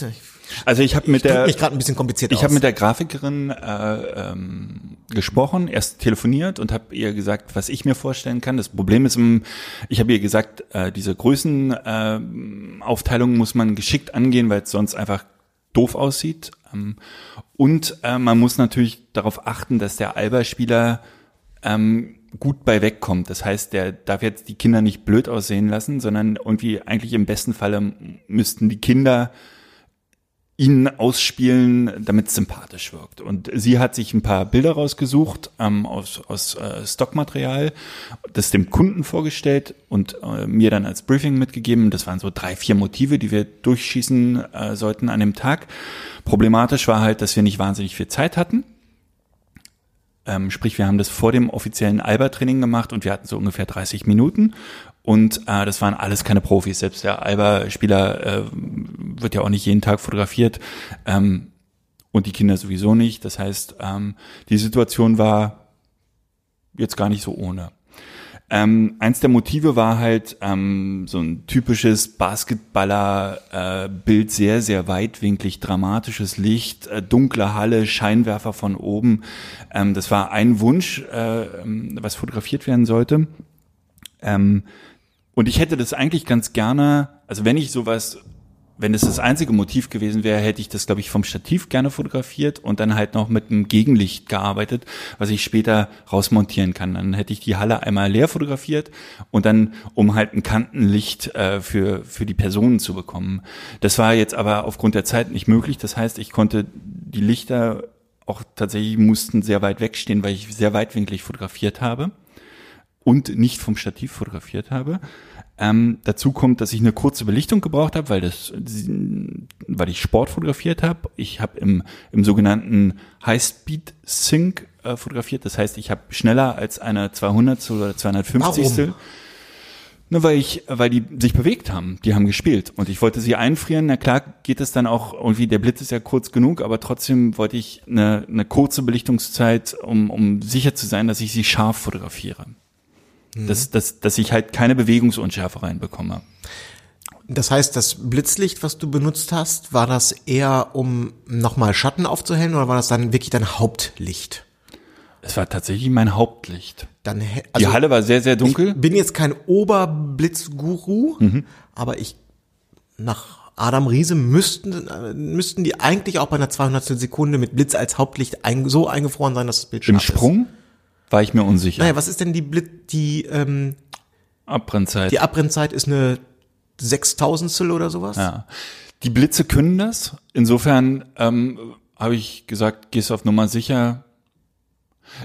[SPEAKER 1] ich
[SPEAKER 5] Also ich habe mit der
[SPEAKER 1] mich gerade ein bisschen kompliziert
[SPEAKER 5] Ich habe mit der Grafikerin äh, ähm, gesprochen, erst telefoniert und habe ihr gesagt, was ich mir vorstellen kann. Das Problem ist, ähm, ich habe ihr gesagt, äh, diese Größenaufteilung äh, Aufteilung muss man geschickt angehen, weil es sonst einfach doof aussieht. Ähm, und äh, man muss natürlich darauf achten, dass der Alba-Spieler ähm, gut bei wegkommt. Das heißt, der darf jetzt die Kinder nicht blöd aussehen lassen, sondern irgendwie eigentlich im besten Falle müssten die Kinder ihn ausspielen, damit es sympathisch wirkt. Und sie hat sich ein paar Bilder rausgesucht ähm, aus, aus äh, Stockmaterial, das dem Kunden vorgestellt und äh, mir dann als Briefing mitgegeben. Das waren so drei, vier Motive, die wir durchschießen äh, sollten an dem Tag. Problematisch war halt, dass wir nicht wahnsinnig viel Zeit hatten. Ähm, sprich, wir haben das vor dem offiziellen Alba-Training gemacht und wir hatten so ungefähr 30 Minuten. Und äh, das waren alles keine Profis. Selbst der Alba-Spieler äh, wird ja auch nicht jeden Tag fotografiert. Ähm, und die Kinder sowieso nicht. Das heißt, ähm, die Situation war jetzt gar nicht so ohne. Ähm, eins der Motive war halt ähm, so ein typisches Basketballer-Bild, sehr, sehr weitwinklig, dramatisches Licht, äh, dunkle Halle, Scheinwerfer von oben. Ähm, das war ein Wunsch, äh, ähm, was fotografiert werden sollte. Ähm, und ich hätte das eigentlich ganz gerne, also wenn ich sowas wenn es das einzige Motiv gewesen wäre, hätte ich das, glaube ich, vom Stativ gerne fotografiert und dann halt noch mit einem Gegenlicht gearbeitet, was ich später rausmontieren kann. Dann hätte ich die Halle einmal leer fotografiert und dann, um halt ein Kantenlicht äh, für, für die Personen zu bekommen. Das war jetzt aber aufgrund der Zeit nicht möglich. Das heißt, ich konnte die Lichter auch tatsächlich mussten sehr weit wegstehen, weil ich sehr weitwinklig fotografiert habe und nicht vom Stativ fotografiert habe. Ähm, dazu kommt, dass ich eine kurze Belichtung gebraucht habe, weil das, weil ich Sport fotografiert habe. Ich habe im, im sogenannten High-Speed Sync äh, fotografiert. Das heißt, ich habe schneller als eine 200 oder 250.
[SPEAKER 1] Warum?
[SPEAKER 5] Ne, weil ich, weil die sich bewegt haben, die haben gespielt und ich wollte sie einfrieren. Na klar, geht es dann auch irgendwie. Der Blitz ist ja kurz genug, aber trotzdem wollte ich eine, eine kurze Belichtungszeit, um, um sicher zu sein, dass ich sie scharf fotografiere. Dass, dass, dass ich halt keine Bewegungsunschärfe reinbekomme.
[SPEAKER 1] Das heißt, das Blitzlicht, was du benutzt hast, war das eher, um nochmal Schatten aufzuhellen oder war das dann wirklich dein Hauptlicht?
[SPEAKER 5] Es war tatsächlich mein Hauptlicht.
[SPEAKER 1] Dann, hä-
[SPEAKER 5] Die
[SPEAKER 1] also
[SPEAKER 5] Halle war sehr, sehr dunkel.
[SPEAKER 1] Ich bin jetzt kein Oberblitzguru, aber ich nach Adam Riese müssten müssten die eigentlich auch bei einer 200 Sekunde mit Blitz als Hauptlicht ein, so eingefroren sein, dass das Bild
[SPEAKER 5] Im
[SPEAKER 1] scharf
[SPEAKER 5] Sprung war ich mir unsicher.
[SPEAKER 1] Naja, was ist denn die Blitz die ähm,
[SPEAKER 5] Abbrennzeit.
[SPEAKER 1] die Abbrennzeit ist eine Sechstausendstel oder sowas?
[SPEAKER 5] Ja. Die Blitze können das. Insofern ähm, habe ich gesagt, gehst auf Nummer sicher.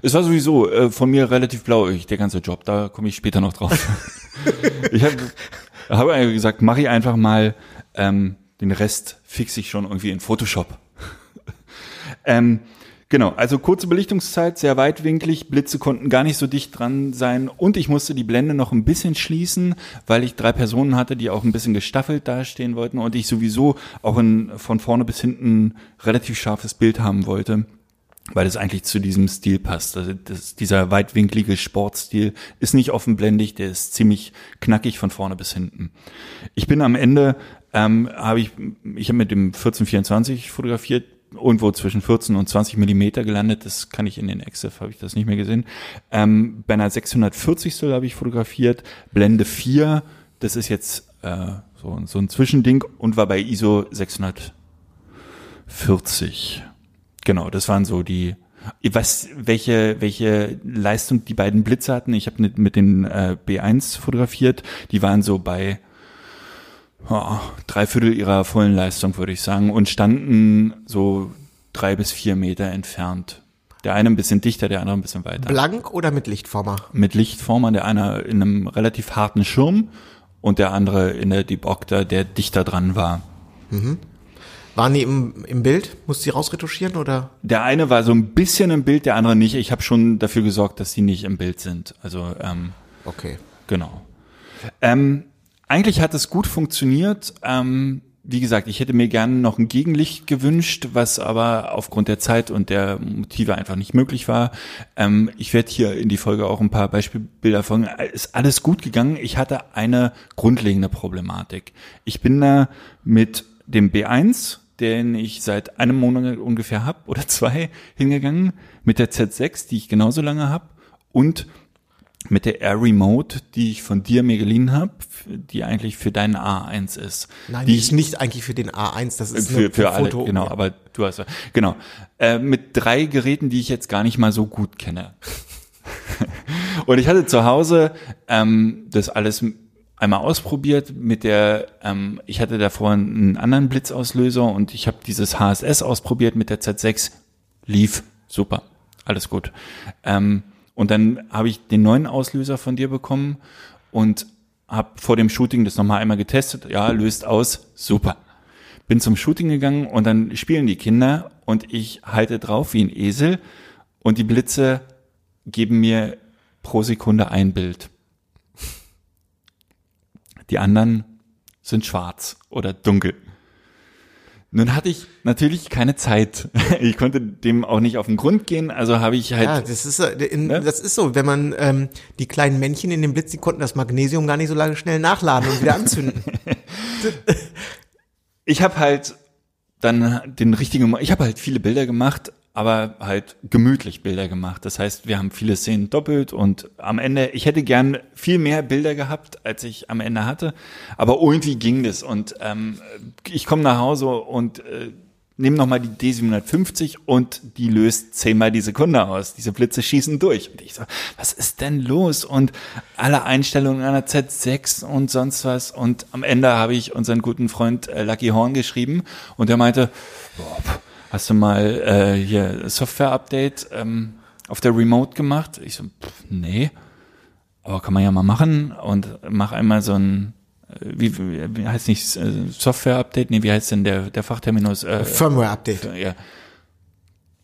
[SPEAKER 5] Es war sowieso äh, von mir relativ blauäugig, der ganze Job. Da komme ich später noch drauf. ich habe hab gesagt, mache ich einfach mal. Ähm, den Rest fixe ich schon irgendwie in Photoshop. ähm, genau, also kurze Belichtungszeit, sehr weitwinklig, Blitze konnten gar nicht so dicht dran sein und ich musste die Blende noch ein bisschen schließen, weil ich drei Personen hatte, die auch ein bisschen gestaffelt dastehen wollten und ich sowieso auch in, von vorne bis hinten relativ scharfes Bild haben wollte weil das eigentlich zu diesem Stil passt. Also das, dieser weitwinklige Sportstil ist nicht offenblendig, der ist ziemlich knackig von vorne bis hinten. Ich bin am Ende, ähm, habe ich, ich habe mit dem 1424 fotografiert, irgendwo zwischen 14 und 20 Millimeter gelandet. Das kann ich in den EXIF, habe ich das nicht mehr gesehen. Ähm, bei einer 640 habe ich fotografiert, Blende 4, das ist jetzt äh, so, so ein Zwischending und war bei ISO 640. Genau, das waren so die, was, welche, welche Leistung die beiden Blitze hatten. Ich habe mit, mit den äh, B1 fotografiert. Die waren so bei oh, drei Viertel ihrer vollen Leistung, würde ich sagen, und standen so drei bis vier Meter entfernt. Der eine ein bisschen dichter, der andere ein bisschen weiter.
[SPEAKER 1] Blank oder mit Lichtformer?
[SPEAKER 5] Mit Lichtformer, der eine in einem relativ harten Schirm und der andere in der Deep Octa, der dichter dran war.
[SPEAKER 1] Waren die im, im Bild? Musst du die rausretuschieren oder?
[SPEAKER 5] Der eine war so ein bisschen im Bild, der andere nicht. Ich habe schon dafür gesorgt, dass die nicht im Bild sind. Also ähm,
[SPEAKER 1] Okay.
[SPEAKER 5] genau. Ähm, eigentlich hat es gut funktioniert. Ähm, wie gesagt, ich hätte mir gerne noch ein Gegenlicht gewünscht, was aber aufgrund der Zeit und der Motive einfach nicht möglich war. Ähm, ich werde hier in die Folge auch ein paar Beispielbilder folgen. Ist alles gut gegangen. Ich hatte eine grundlegende Problematik. Ich bin da mit dem B1 den ich seit einem Monat ungefähr hab oder zwei hingegangen, mit der Z6, die ich genauso lange hab und mit der Air Remote, die ich von dir mir geliehen habe, die eigentlich für deinen A1 ist.
[SPEAKER 1] Nein,
[SPEAKER 5] die
[SPEAKER 1] ist nicht eigentlich für den A1, das ist
[SPEAKER 5] für, für alle,
[SPEAKER 1] Foto.
[SPEAKER 5] genau, aber du hast genau äh, mit drei Geräten, die ich jetzt gar nicht mal so gut kenne. und ich hatte zu Hause ähm, das alles einmal ausprobiert mit der, ähm, ich hatte davor einen anderen Blitzauslöser und ich habe dieses HSS ausprobiert mit der Z6, lief super, alles gut. Ähm, und dann habe ich den neuen Auslöser von dir bekommen und habe vor dem Shooting das nochmal einmal getestet. Ja, löst aus, super. Bin zum Shooting gegangen und dann spielen die Kinder und ich halte drauf wie ein Esel und die Blitze geben mir pro Sekunde ein Bild. Die anderen sind schwarz oder dunkel. Nun hatte ich natürlich keine Zeit. Ich konnte dem auch nicht auf den Grund gehen, also habe ich halt
[SPEAKER 1] Ja, das ist, in,
[SPEAKER 5] Ne?
[SPEAKER 1] das ist so, wenn man ähm, die kleinen Männchen in dem Blitz, die konnten das Magnesium gar nicht so lange schnell nachladen und wieder anzünden.
[SPEAKER 5] ich habe halt dann den richtigen, ich habe halt viele Bilder gemacht, aber halt gemütlich Bilder gemacht. Das heißt, wir haben viele Szenen doppelt und am Ende, ich hätte gern viel mehr Bilder gehabt, als ich am Ende hatte, aber irgendwie ging das und ähm, ich komme nach Hause und äh, nehme nochmal die D750 und die löst zehnmal die Sekunde aus. Diese Blitze schießen durch. Und ich so, was ist denn los? Und alle Einstellungen einer Z6 und sonst was. Und am Ende habe ich unseren guten Freund äh, Lucky Horn geschrieben und der meinte, boah, hast du mal äh, hier Software-Update ähm, auf der Remote gemacht? Ich so, pff, nee. Aber kann man ja mal machen und mach einmal so ein äh, wie, wie heißt nicht äh, Software-Update? Nee, wie heißt denn der, der Fachterminus? Äh,
[SPEAKER 1] Firmware-Update.
[SPEAKER 5] ja.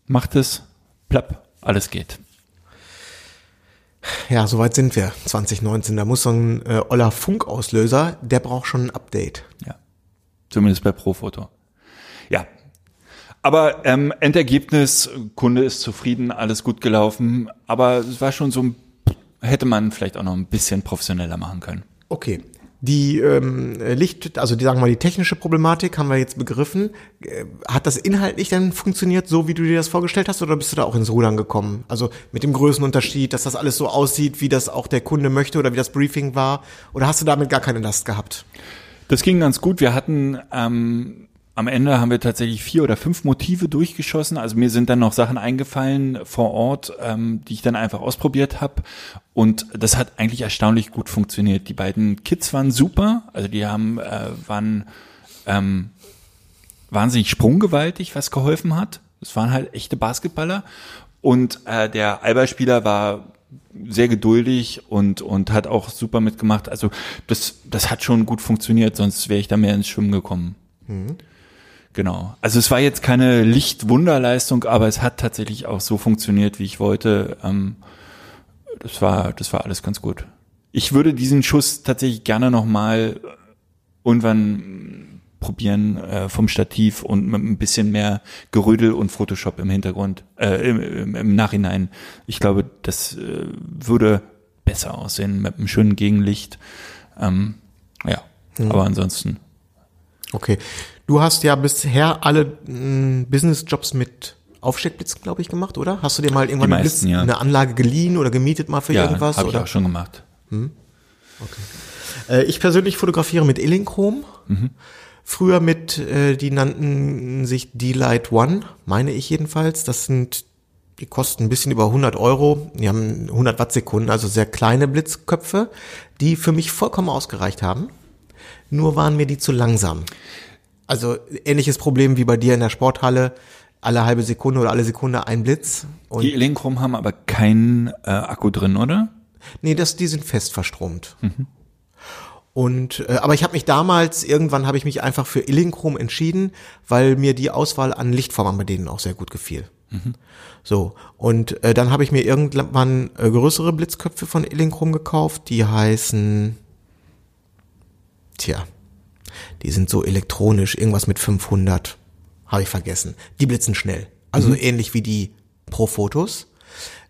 [SPEAKER 5] Macht es, plapp, alles geht.
[SPEAKER 1] Ja, soweit sind wir. 2019. Da muss so ein äh, oller Funkauslöser, der braucht schon ein Update.
[SPEAKER 5] Ja. Zumindest bei Profoto. Ja. Aber ähm, Endergebnis, Kunde ist zufrieden, alles gut gelaufen. Aber es war schon so, ein- hätte man vielleicht auch noch ein bisschen professioneller machen können.
[SPEAKER 1] Okay. Die ähm, Licht, also die sagen wir mal die technische Problematik haben wir jetzt begriffen. Äh, Hat das inhaltlich dann funktioniert, so wie du dir das vorgestellt hast, oder bist du da auch ins Rudern gekommen? Also mit dem Größenunterschied, dass das alles so aussieht, wie das auch der Kunde möchte oder wie das Briefing war? Oder hast du damit gar keine Last gehabt?
[SPEAKER 5] Das ging ganz gut. Wir hatten ähm, am Ende haben wir tatsächlich vier oder fünf Motive durchgeschossen. Also mir sind dann noch Sachen eingefallen vor Ort, ähm, die ich dann einfach ausprobiert habe. Und das hat eigentlich erstaunlich gut funktioniert. Die beiden Kids waren super. Also die haben äh, waren ähm, wahnsinnig sprunggewaltig, was geholfen hat. Es waren halt echte Basketballer. Und äh, der Alba-Spieler war sehr geduldig und und hat auch super mitgemacht. Also das das hat schon gut funktioniert, sonst wäre ich da mehr ins Schwimmen gekommen. Genau. Also es war jetzt keine Lichtwunderleistung, aber es hat tatsächlich auch so funktioniert, wie ich wollte. Ähm, das war das war alles ganz gut. Ich würde diesen Schuss tatsächlich gerne noch mal irgendwann probieren äh, vom Stativ und mit ein bisschen mehr Gerödel und Photoshop im Hintergrund, äh, im, im, im Nachhinein. Ich glaube, das äh, würde besser aussehen mit einem schönen Gegenlicht. Ähm, ja, aber ansonsten.
[SPEAKER 1] Okay. Du hast ja bisher alle mh, Business-Jobs mit Aufsteckblitz, glaube ich, gemacht, oder? Hast du dir mal irgendwann
[SPEAKER 5] meisten,
[SPEAKER 1] Blitz,
[SPEAKER 5] ja.
[SPEAKER 1] eine Anlage geliehen oder gemietet mal für
[SPEAKER 5] Ja,
[SPEAKER 1] irgendwas?
[SPEAKER 5] habe ich auch schon gemacht.
[SPEAKER 1] Äh, ich persönlich fotografiere mit Illinchrom.
[SPEAKER 5] Mhm.
[SPEAKER 1] Früher mit, äh, die nannten sich D-Light One, meine ich jedenfalls. Das sind, die kosten ein bisschen über 100 Euro. Die haben 100 Wattsekunden, also sehr kleine Blitzköpfe, die für mich vollkommen ausgereicht haben. Nur waren mir die zu langsam. Also ähnliches Problem wie bei dir in der Sporthalle. Alle halbe Sekunde oder alle Sekunde ein Blitz. Und
[SPEAKER 5] Die Elenchrom haben aber keinen äh, Akku drin, oder?
[SPEAKER 1] Nee, das, die sind fest verstromt. Und äh, aber ich habe mich damals irgendwann habe ich mich einfach für Illinchrom entschieden, weil mir die Auswahl an Lichtformern bei denen auch sehr gut gefiel. So und äh, dann habe ich mir irgendwann äh, größere Blitzköpfe von Illinchrom gekauft, die heißen Tja, die sind so elektronisch, irgendwas mit 500, habe ich vergessen. Die blitzen schnell, also ähnlich wie die Pro-Fotos.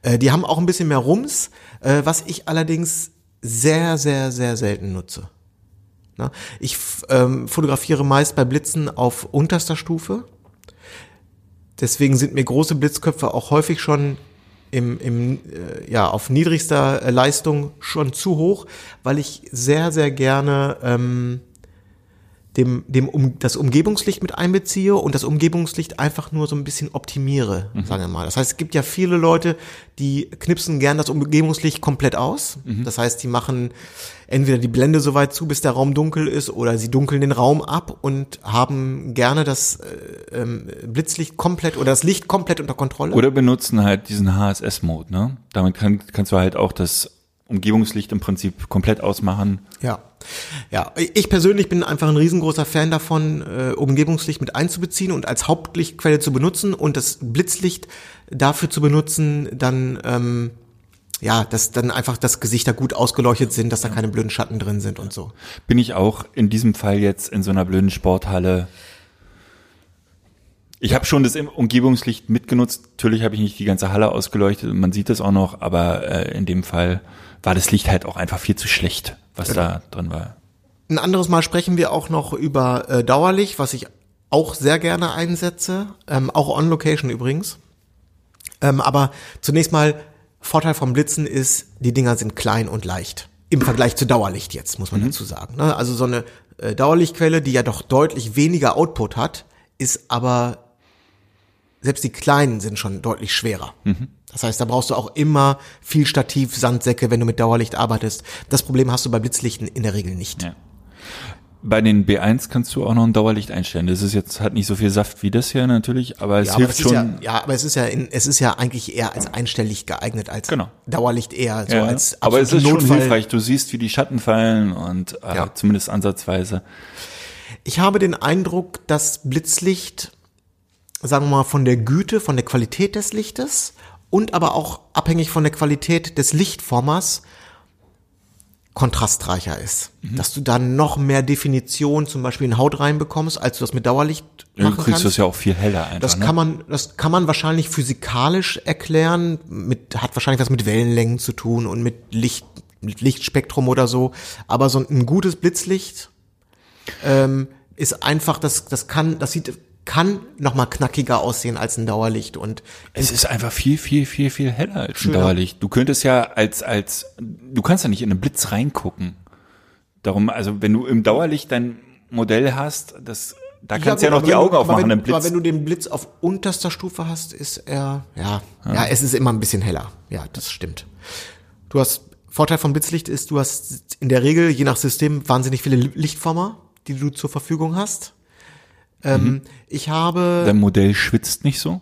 [SPEAKER 1] Äh, die haben auch ein bisschen mehr Rums, äh, was ich allerdings sehr, sehr, sehr selten nutze. Na, ich f- ähm, fotografiere meist bei Blitzen auf unterster Stufe. Deswegen sind mir große Blitzköpfe auch häufig schon im, im, äh, ja, auf niedrigster äh, Leistung schon zu hoch, weil ich sehr, sehr gerne ähm, dem, dem um, das Umgebungslicht mit einbeziehe und das Umgebungslicht einfach nur so ein bisschen optimiere, sagen wir mal. Das heißt, es gibt ja viele Leute, die knipsen gern das Umgebungslicht komplett aus. Das heißt, die machen entweder die Blende so weit zu, bis der Raum dunkel ist, oder sie dunkeln den Raum ab und haben gerne das äh, ähm, Blitzlicht komplett oder das Licht komplett unter Kontrolle.
[SPEAKER 5] Oder benutzen halt diesen HSS-Mode, ne? Damit kann, kannst du halt auch das Umgebungslicht im Prinzip komplett ausmachen.
[SPEAKER 1] Ja. Ja, ich persönlich bin einfach ein riesengroßer Fan davon, äh, Umgebungslicht mit einzubeziehen und als Hauptlichtquelle zu benutzen und das Blitzlicht dafür zu benutzen, dann ähm, ja, dass dann einfach das Gesichter gut ausgeleuchtet sind, dass da keine blöden Schatten drin sind und so.
[SPEAKER 5] Bin ich auch in diesem Fall jetzt in so einer blöden Sporthalle. Ich habe schon das Umgebungslicht mitgenutzt. Natürlich habe ich nicht die ganze Halle ausgeleuchtet und man sieht das auch noch, aber äh, in dem Fall war das Licht halt auch einfach viel zu schlecht, was da drin war.
[SPEAKER 1] Ein anderes Mal sprechen wir auch noch über äh, Dauerlicht, was ich auch sehr gerne einsetze, ähm, auch on Location übrigens. Ähm, aber zunächst mal Vorteil vom Blitzen ist, die Dinger sind klein und leicht. Im Vergleich zu Dauerlicht jetzt, muss man dazu sagen. Ne? Also so eine äh, Dauerlichtquelle, die ja doch deutlich weniger Output hat, ist aber selbst die kleinen sind schon deutlich schwerer. Das heißt, da brauchst du auch immer viel Stativ, Sandsäcke, wenn du mit Dauerlicht arbeitest. Das Problem hast du bei Blitzlichten in der Regel nicht.
[SPEAKER 5] Ja. Bei den B1 kannst du auch noch ein Dauerlicht einstellen. Das ist jetzt hat nicht so viel Saft wie das hier natürlich, aber es
[SPEAKER 1] Ja, aber
[SPEAKER 5] hilft
[SPEAKER 1] ist
[SPEAKER 5] schon.
[SPEAKER 1] ja, ja, aber es ist ja, in, es ist ja eigentlich eher als Einstelllicht geeignet als
[SPEAKER 5] Genau.
[SPEAKER 1] Dauerlicht eher so
[SPEAKER 5] Ja,
[SPEAKER 1] als
[SPEAKER 5] aber es ist
[SPEAKER 1] absolute
[SPEAKER 5] schon
[SPEAKER 1] Notfall.
[SPEAKER 5] hilfreich. Du siehst, wie die Schatten fallen und äh, zumindest ansatzweise.
[SPEAKER 1] Ich habe den Eindruck, dass Blitzlicht, sagen wir mal, von der Güte, von der Qualität des Lichtes und aber auch abhängig von der Qualität des Lichtformers kontrastreicher ist.
[SPEAKER 5] Mhm.
[SPEAKER 1] Dass du dann noch mehr Definition zum Beispiel in Haut reinbekommst, als du das mit Dauerlicht
[SPEAKER 5] Du
[SPEAKER 1] machen
[SPEAKER 5] kriegst
[SPEAKER 1] kannst.
[SPEAKER 5] das ja auch viel heller einfach.
[SPEAKER 1] Das
[SPEAKER 5] ne?
[SPEAKER 1] kann man, das kann man wahrscheinlich physikalisch erklären. Mit, hat wahrscheinlich was mit Wellenlängen zu tun und mit Licht, mit Lichtspektrum oder so. Aber so ein gutes Blitzlicht ähm, ist einfach, das, das kann, das sieht, kann noch mal knackiger aussehen als ein Dauerlicht und
[SPEAKER 5] Es ist einfach viel, viel, viel, viel heller als ein
[SPEAKER 1] Schöner.
[SPEAKER 5] Dauerlicht. Du könntest ja als, als, du kannst ja nicht in einen Blitz reingucken. Darum, also wenn du im Dauerlicht dein Modell hast, das, da kannst du ja,
[SPEAKER 1] gut,
[SPEAKER 5] noch die Augen
[SPEAKER 1] aber
[SPEAKER 5] aufmachen
[SPEAKER 1] wenn,
[SPEAKER 5] im Blitz.
[SPEAKER 1] Aber wenn du den Blitz auf unterster Stufe hast, ist er, ja, ja, es ist immer ein bisschen heller. Ja, das stimmt. Du hast, Vorteil vom Blitzlicht ist, du hast in der Regel, je nach System, wahnsinnig viele Lichtformer, die du zur Verfügung hast. Ähm, Ich habe,
[SPEAKER 5] Dein Modell schwitzt nicht so.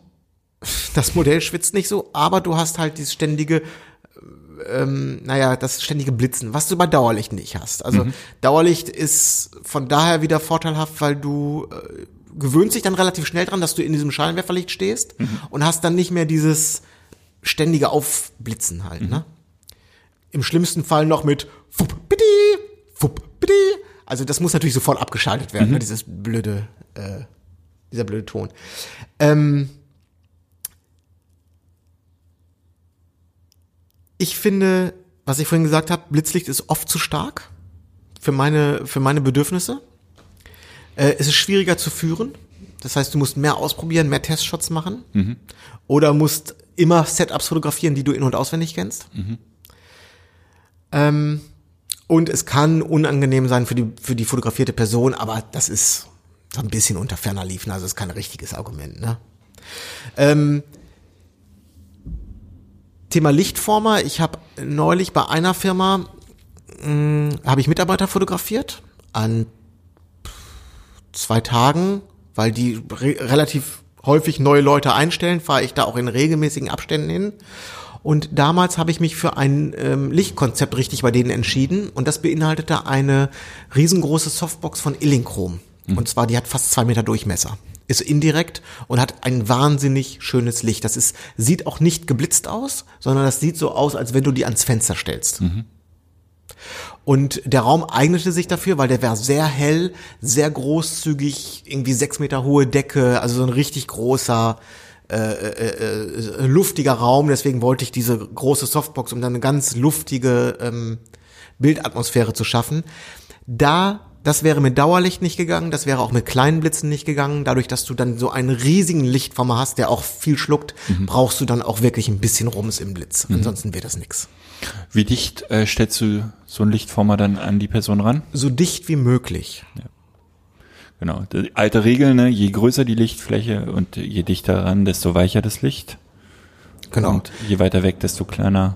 [SPEAKER 1] das Modell schwitzt nicht so, aber du hast halt dieses ständige, ähm, naja, das ständige Blitzen, was du bei Dauerlicht nicht hast. Also Dauerlicht ist von daher wieder vorteilhaft, weil du äh, gewöhnst dich dann relativ schnell dran, dass du in diesem Scheinwerferlicht stehst und hast dann nicht mehr dieses ständige Aufblitzen halt, ne? Im schlimmsten Fall noch mit Fupp, bitte, Fupp, bitte. Also das muss natürlich sofort abgeschaltet werden, ne? dieses blöde, äh, dieser blöde Ton. Ähm, ich finde, was ich vorhin gesagt habe, Blitzlicht ist oft zu stark für meine, für meine Bedürfnisse. Äh, es ist schwieriger zu führen. Das heißt, du musst mehr ausprobieren, mehr Testshots machen. Oder musst immer Setups fotografieren, die du in- und auswendig kennst. Ähm, und es kann unangenehm sein für die, für die fotografierte Person, aber das ist so ein bisschen unter ferner Liefen, also ist kein richtiges Argument. Ne? Ähm, Thema Lichtformer. Ich habe neulich bei einer Firma mh, habe ich Mitarbeiter fotografiert an zwei Tagen, weil die re relativ häufig neue Leute einstellen, fahre ich da auch in regelmäßigen Abständen hin. Und damals habe ich mich für ein ähm, Lichtkonzept richtig bei denen entschieden und das beinhaltete eine riesengroße Softbox von Illinchrom. Und zwar, die hat fast zwei Meter Durchmesser. Ist indirekt und hat ein wahnsinnig schönes Licht. Das ist, sieht auch nicht geblitzt aus, sondern das sieht so aus, als wenn du die ans Fenster stellst. Und der Raum eignete sich dafür, weil der war sehr hell, sehr großzügig, irgendwie sechs Meter hohe Decke, also so ein richtig großer, äh, äh, äh, luftiger Raum. Deswegen wollte ich diese große Softbox, um dann eine ganz luftige ähm, Bildatmosphäre zu schaffen. Da, das wäre mit Dauerlicht nicht gegangen, das wäre auch mit kleinen Blitzen nicht gegangen. Dadurch, dass du dann so einen riesigen Lichtformer hast, der auch viel schluckt, brauchst du dann auch wirklich ein bisschen Rums im Blitz. Ansonsten wird das nix.
[SPEAKER 5] Wie dicht äh, stellst du so ein Lichtformer dann an die Person ran?
[SPEAKER 1] So dicht wie möglich.
[SPEAKER 5] Genau. Die alte Regel, ne? je größer die Lichtfläche und je dichter ran, desto weicher das Licht.
[SPEAKER 1] Genau.
[SPEAKER 5] Und je weiter weg, desto kleiner.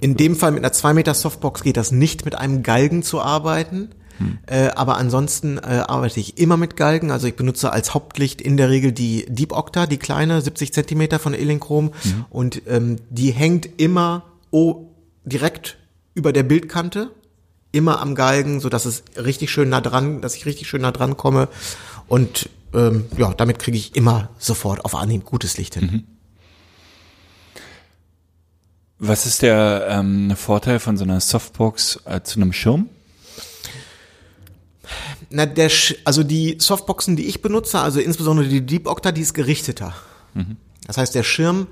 [SPEAKER 1] In dem Fall mit einer 2 Meter Softbox geht das nicht mit einem Galgen zu arbeiten. Äh, aber ansonsten äh, arbeite ich immer mit Galgen. Also ich benutze als Hauptlicht in der Regel die Deep Octa, die kleine, 70 Zentimeter von Elinchrom. Und ähm, die hängt immer oh, direkt über der Bildkante, immer am Galgen, so dass es richtig schön nah dran, dass ich richtig schön nah dran komme. Und ähm, ja, damit kriege ich immer sofort auf Anhieb gutes Licht hin.
[SPEAKER 5] Was ist der ähm, Vorteil von so einer Softbox äh, zu einem Schirm?
[SPEAKER 1] Na, der, Sch- also die Softboxen, die ich benutze, also insbesondere die Deep Octa, die ist gerichteter. Das heißt, der Schirm,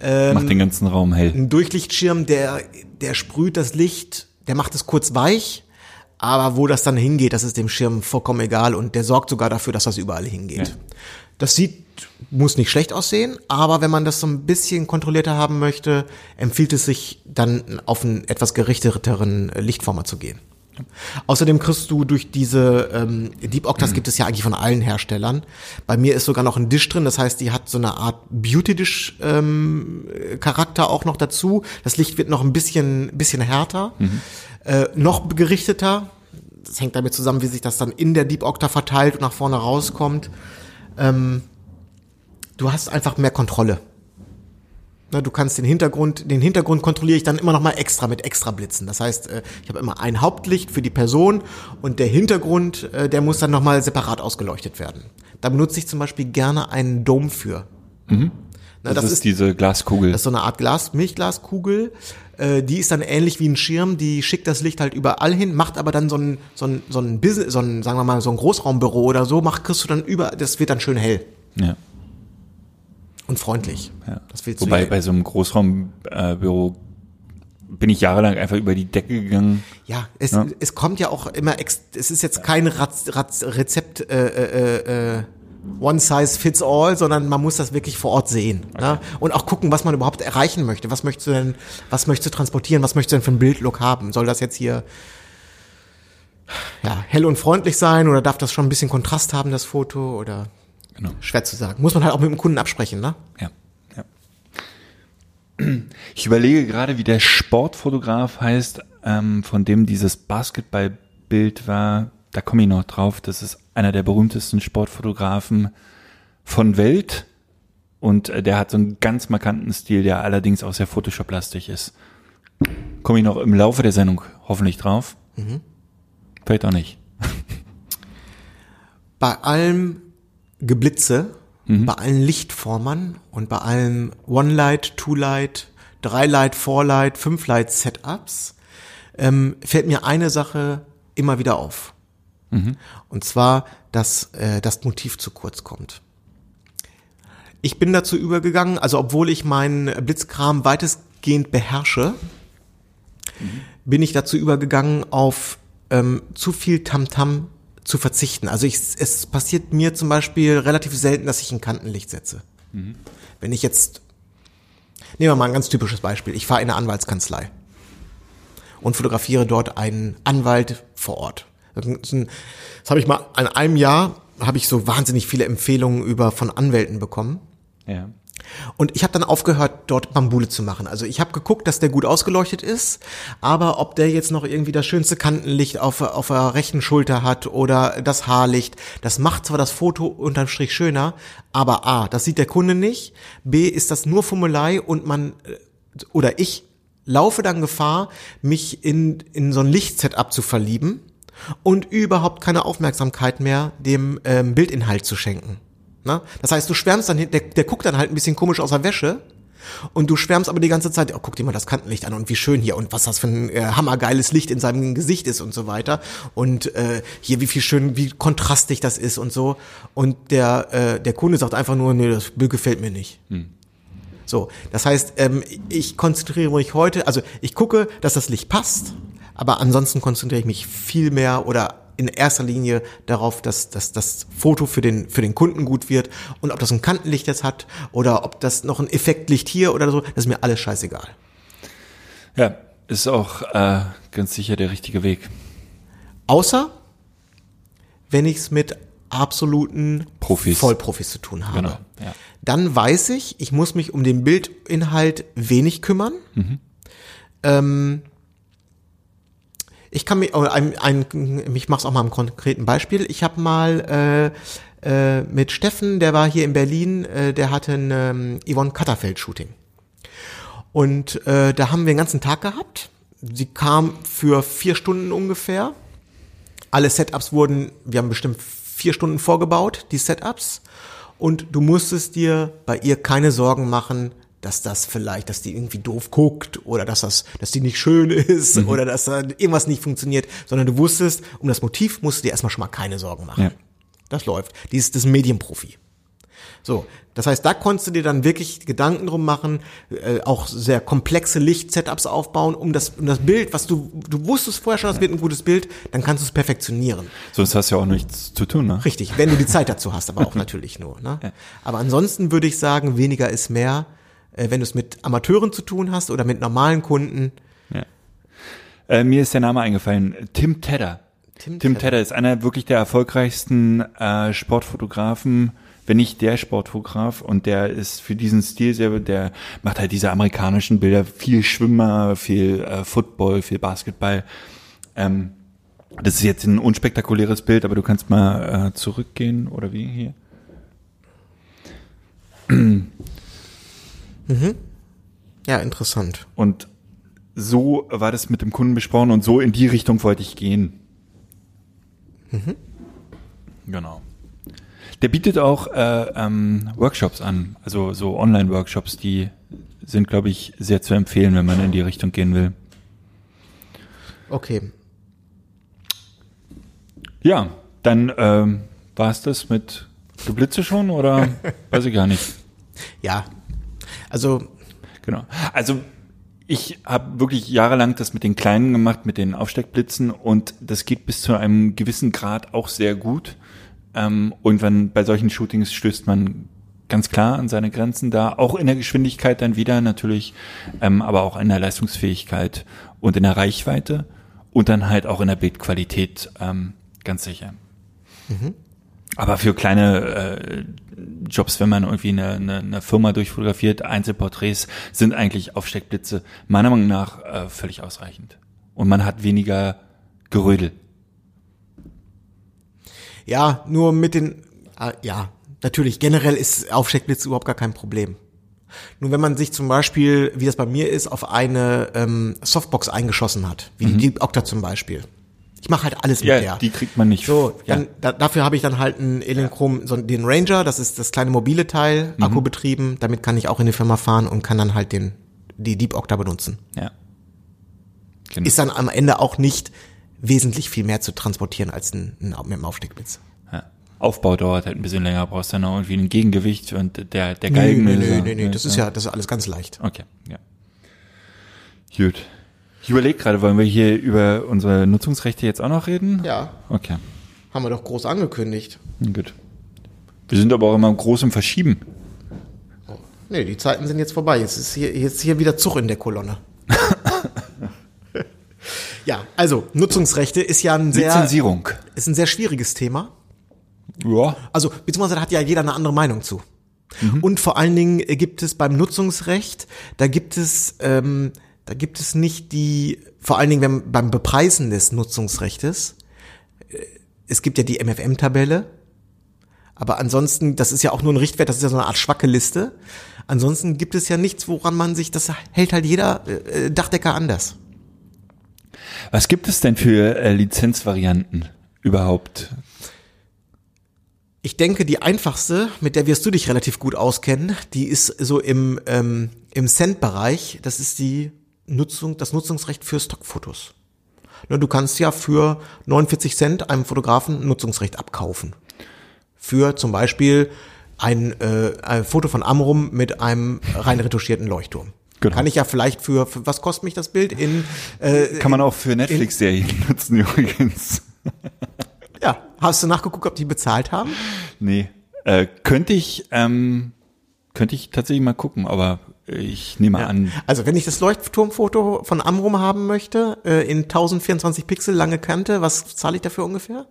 [SPEAKER 5] Macht den ganzen Raum hell.
[SPEAKER 1] ein Durchlichtschirm, der, der sprüht das Licht, der macht es kurz weich, aber wo das dann hingeht, das ist dem Schirm vollkommen egal und der sorgt sogar dafür, dass das überall hingeht.
[SPEAKER 5] Ja.
[SPEAKER 1] Das sieht, muss nicht schlecht aussehen, aber wenn man das so ein bisschen kontrollierter haben möchte, empfiehlt es sich dann auf einen etwas gerichteteren Lichtformer zu gehen. Außerdem kriegst du durch diese ähm, Deep Octas gibt es ja eigentlich von allen Herstellern. Bei mir ist sogar noch ein Dish drin, das heißt, die hat so eine Art Beauty Dish ähm, Charakter auch noch dazu. Das Licht wird noch ein bisschen bisschen härter, äh, noch gerichteter. Das hängt damit zusammen, wie sich das dann in der Deep Octa verteilt und nach vorne rauskommt. Ähm, du hast einfach mehr Kontrolle. Ne, du kannst den Hintergrund, den Hintergrund kontrolliere ich dann immer noch mal extra mit extra Blitzen. Das heißt, äh, ich habe immer ein Hauptlicht für die Person und der Hintergrund, äh, der muss dann noch mal separat ausgeleuchtet werden. Da benutze ich zum Beispiel gerne einen Dome für. Ne,
[SPEAKER 5] Das, ist, diese Glaskugel.
[SPEAKER 1] das ist so eine Art Glas, Milchglaskugel. Äh, die ist dann ähnlich wie ein Schirm, die schickt das Licht halt überall hin, macht aber dann so ein, so ein, so ein Business, so ein, sagen wir mal, so ein Großraumbüro oder so, macht, kriegst du dann über, das wird dann schön hell
[SPEAKER 5] ja.
[SPEAKER 1] Und freundlich.
[SPEAKER 5] Ja.
[SPEAKER 1] Das willst du
[SPEAKER 5] Wobei
[SPEAKER 1] ja-
[SPEAKER 5] bei so einem Großraumbüro bin ich jahrelang einfach über die Decke gegangen.
[SPEAKER 1] Ja, es,
[SPEAKER 5] Ja.
[SPEAKER 1] es kommt ja auch immer, ex es ist jetzt kein Raz, Raz, Rezept äh, äh, äh, One Size Fits All, sondern man muss das wirklich vor Ort sehen. Ne? Und auch gucken, was man überhaupt erreichen möchte. Was möchtest du denn, was möchtest du transportieren, was möchtest du denn für ein Bildlook haben? Soll das jetzt hier ja, hell und freundlich sein oder darf das schon ein bisschen Kontrast haben, das Foto? Oder
[SPEAKER 5] Genau.
[SPEAKER 1] schwer zu sagen. Muss man halt auch mit dem Kunden absprechen, ne?
[SPEAKER 5] Ja, ja. Ich überlege gerade, wie der Sportfotograf heißt, ähm, von dem dieses Basketballbild war. Da komme ich noch drauf. Das ist einer der berühmtesten Sportfotografen von Welt. Und äh, der hat so einen ganz markanten Stil, der allerdings auch sehr Photoshop-lastig ist. Komme ich noch im Laufe der Sendung hoffentlich drauf. Vielleicht auch nicht.
[SPEAKER 1] bei allem Geblitze, bei allen Lichtformern und bei allem One-Light, Two-Light, Drei-Light, Four-Light, Fünf-Light-Setups ähm, fällt mir eine Sache immer wieder auf. Und zwar, dass äh, das Motiv zu kurz kommt. Ich bin dazu übergegangen, also obwohl ich meinen Blitzkram weitestgehend beherrsche, bin ich dazu übergegangen, auf ähm, zu viel Tamtam zu verzichten. Also ich, es passiert mir zum Beispiel relativ selten, dass ich ein Kantenlicht setze. Wenn ich jetzt, nehmen wir mal ein ganz typisches Beispiel. Ich fahre in eine Anwaltskanzlei und fotografiere dort einen Anwalt vor Ort. Das das habe ich mal in einem Jahr habe ich so wahnsinnig viele Empfehlungen über von Anwälten bekommen.
[SPEAKER 5] Ja.
[SPEAKER 1] Und ich habe dann aufgehört, dort Bambule zu machen. Also ich habe geguckt, dass der gut ausgeleuchtet ist, aber ob der jetzt noch irgendwie das schönste Kantenlicht auf, auf der rechten Schulter hat oder das Haarlicht, das macht zwar das Foto unterm Strich schöner, aber A, das sieht der Kunde nicht, B, ist das nur Fummelei und man, äh, oder ich laufe dann Gefahr, mich in, in so ein Lichtsetup zu verlieben und überhaupt keine Aufmerksamkeit mehr dem ähm, Bildinhalt zu schenken. Na? Das heißt, du schwärmst dann, der, der guckt dann halt ein bisschen komisch aus der Wäsche und du schwärmst aber die ganze Zeit, oh, guck dir mal das Kantenlicht an und wie schön hier und was das für ein äh, hammergeiles Licht in seinem Gesicht ist und so weiter und äh, hier wie viel schön, wie kontrastig das ist und so und der, äh, der Kunde sagt einfach nur, nee, das Bild gefällt mir nicht. So, das heißt, ähm, ich konzentriere mich heute, also ich gucke, dass das Licht passt, aber ansonsten konzentriere ich mich viel mehr oder in erster Linie darauf, dass, dass das Foto für den, für den Kunden gut wird und ob das ein Kantenlicht jetzt hat oder ob das noch ein Effektlicht hier oder so, das ist mir alles scheißegal.
[SPEAKER 5] Ja, ist auch äh, ganz sicher der richtige Weg.
[SPEAKER 1] Außer, wenn ich es mit absoluten
[SPEAKER 5] Profis.
[SPEAKER 1] Vollprofis zu tun habe.
[SPEAKER 5] Genau, ja.
[SPEAKER 1] Dann weiß ich, ich muss mich um den Bildinhalt wenig kümmern. Ähm, ich kann mich, oder ein, ein, ich mache es auch mal am konkreten Beispiel. Ich habe mal äh, äh, mit Steffen, der war hier in Berlin, äh, der hatte ein ähm, Yvonne Katterfeld-Shooting. Und äh, da haben wir den ganzen Tag gehabt. Sie kam für vier Stunden ungefähr. Alle Setups wurden, wir haben bestimmt vier Stunden vorgebaut, die Setups. Und du musstest dir bei ihr keine Sorgen machen, dass das vielleicht, dass die irgendwie doof guckt oder dass das, dass die nicht schön ist oder dass da irgendwas nicht funktioniert, sondern du wusstest, um das Motiv musst du dir erstmal schon mal keine Sorgen machen.
[SPEAKER 5] Ja.
[SPEAKER 1] Das läuft. Die ist das Medienprofi. So, das heißt, da konntest du dir dann wirklich Gedanken drum machen, äh, auch sehr komplexe Licht-Setups aufbauen, um das, um das Bild, was du, du wusstest vorher schon, das wird ein gutes Bild, dann kannst du es perfektionieren.
[SPEAKER 5] Sonst hast du ja auch nichts zu tun, ne?
[SPEAKER 1] Richtig, wenn du die Zeit dazu hast, aber auch natürlich nur. Ne? Aber ansonsten würde ich sagen, weniger ist mehr, äh, wenn du es mit Amateuren zu tun hast oder mit normalen Kunden.
[SPEAKER 5] Äh, mir ist der Name eingefallen. Tim Tedder.
[SPEAKER 1] Tim
[SPEAKER 5] Tim,
[SPEAKER 1] Tedder.
[SPEAKER 5] Tedder. ist einer wirklich der erfolgreichsten äh, Sportfotografen, wenn nicht der Sportfotograf. Und der ist für diesen Stil sehr, der macht halt diese amerikanischen Bilder, viel Schwimmer, viel äh, Football, viel Basketball. Ähm, das ist jetzt ein unspektakuläres Bild, aber du kannst mal äh, zurückgehen oder wie hier.
[SPEAKER 1] Ja, interessant.
[SPEAKER 5] Und so war das mit dem Kunden besprochen und so in die Richtung wollte ich gehen. Genau. Der bietet auch äh, ähm, Workshops an, also so Online-Workshops, die sind, glaube ich, sehr zu empfehlen, wenn man in die Richtung gehen will.
[SPEAKER 1] Okay.
[SPEAKER 5] Ja, dann ähm, war es das mit Du Blitze schon oder weiß ich gar nicht.
[SPEAKER 1] Ja. Also,
[SPEAKER 5] Genau. Also ich habe wirklich jahrelang das mit den kleinen gemacht, mit den Aufsteckblitzen und das geht bis zu einem gewissen Grad auch sehr gut. Ähm, irgendwann bei solchen Shootings stößt man ganz klar an seine Grenzen da, auch in der Geschwindigkeit dann wieder natürlich, ähm, aber auch in der Leistungsfähigkeit und in der Reichweite und dann halt auch in der Bildqualität ähm, ganz sicher. Aber für kleine äh, Jobs, wenn man irgendwie eine, eine, eine Firma durchfotografiert, Einzelporträts, sind eigentlich Aufsteckblitze meiner Meinung nach äh, völlig ausreichend. Und man hat weniger Gerödel.
[SPEAKER 1] Ja, nur mit den, ah, ja, natürlich, generell ist Aufsteckblitz überhaupt gar kein Problem. Nur wenn man sich zum Beispiel, wie das bei mir ist, auf eine ähm, Softbox eingeschossen hat, wie die Deep Octa zum Beispiel. Ich mache halt alles mit
[SPEAKER 5] Ja,
[SPEAKER 1] der.
[SPEAKER 5] die kriegt man nicht.
[SPEAKER 1] So,
[SPEAKER 5] ja.
[SPEAKER 1] dann, da, dafür habe ich dann halt einen Elenchrom, so den Ranger, das ist das kleine mobile Teil,
[SPEAKER 5] Mhm.
[SPEAKER 1] Akku betrieben, damit kann ich auch in die Firma fahren und kann dann halt den, die Deep Octa benutzen.
[SPEAKER 5] ja. Genau.
[SPEAKER 1] Ist dann am Ende auch nicht wesentlich viel mehr zu transportieren als ein, ein mit dem Aufsteckblitz.
[SPEAKER 5] ja. Aufbau dauert halt ein bisschen länger, brauchst dann noch irgendwie ein Gegengewicht und der, der
[SPEAKER 1] Nee,
[SPEAKER 5] Galgen.
[SPEAKER 1] nee, nee, nee, nee, das ist ja, das ist alles ganz leicht.
[SPEAKER 5] Okay, ja. Gut. Ich überlege gerade, wollen wir hier über unsere Nutzungsrechte jetzt auch noch reden?
[SPEAKER 1] Ja,
[SPEAKER 5] Okay,
[SPEAKER 1] haben wir doch groß angekündigt.
[SPEAKER 5] gut. Wir sind aber auch immer groß im Verschieben.
[SPEAKER 1] Nee, die Zeiten sind jetzt vorbei. Jetzt ist hier, jetzt hier wieder Zug in der Kolonne. ja, also Nutzungsrechte ist ja ein sehr,
[SPEAKER 5] Lizenzierung.
[SPEAKER 1] ist ein sehr schwieriges Thema.
[SPEAKER 5] Ja.
[SPEAKER 1] Also, beziehungsweise da hat ja jeder eine andere Meinung zu. Und vor allen Dingen gibt es beim Nutzungsrecht, da gibt es, ähm, da gibt es nicht die, vor allen Dingen wenn, beim Bepreisen des Nutzungsrechtes, äh, es gibt ja die MFM-Tabelle, aber ansonsten, das ist ja auch nur ein Richtwert, das ist ja so eine Art schwacke Liste. Ansonsten gibt es ja nichts, woran man sich, das hält halt jeder äh, Dachdecker anders.
[SPEAKER 5] Was gibt es denn für äh, Lizenzvarianten überhaupt?
[SPEAKER 1] Ich denke, die einfachste, mit der wirst du dich relativ gut auskennen, die ist so im, ähm, im Cent-Bereich. Das ist die Nutzung, das Nutzungsrecht für Stockfotos. Ne, Du kannst ja für 49 Cent einem Fotografen ein Nutzungsrecht abkaufen. Für zum Beispiel ein, äh, ein Foto von Amrum mit einem rein retuschierten Leuchtturm.
[SPEAKER 5] Genau.
[SPEAKER 1] Kann ich ja vielleicht für, für was kostet mich das Bild in äh,
[SPEAKER 5] Kann man auch für Netflix-Serien nutzen übrigens.
[SPEAKER 1] ja hast du nachgeguckt ob die bezahlt haben
[SPEAKER 5] Nee. Äh, könnte ich, ähm, könnte ich tatsächlich mal gucken, aber ich nehme an,
[SPEAKER 1] Also wenn ich das Leuchtturmfoto von Amrum haben möchte, äh, in 1024 Pixel lange Kante, was zahle ich dafür ungefähr?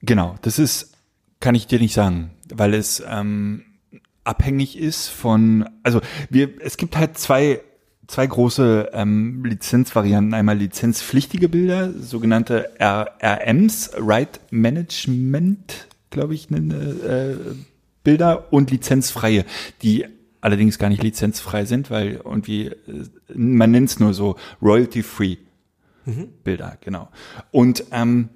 [SPEAKER 5] Genau, das ist, kann ich dir nicht sagen, weil es ähm, abhängig ist von, also wir, es gibt halt zwei, zwei große ähm, Lizenzvarianten. Einmal lizenzpflichtige Bilder, sogenannte R RMs, Right Management, glaube ich, nenne, äh, Bilder und lizenzfreie, die allerdings gar nicht lizenzfrei sind, weil irgendwie, äh, man nennt es nur so royalty-free. Bilder, genau. Und ähm,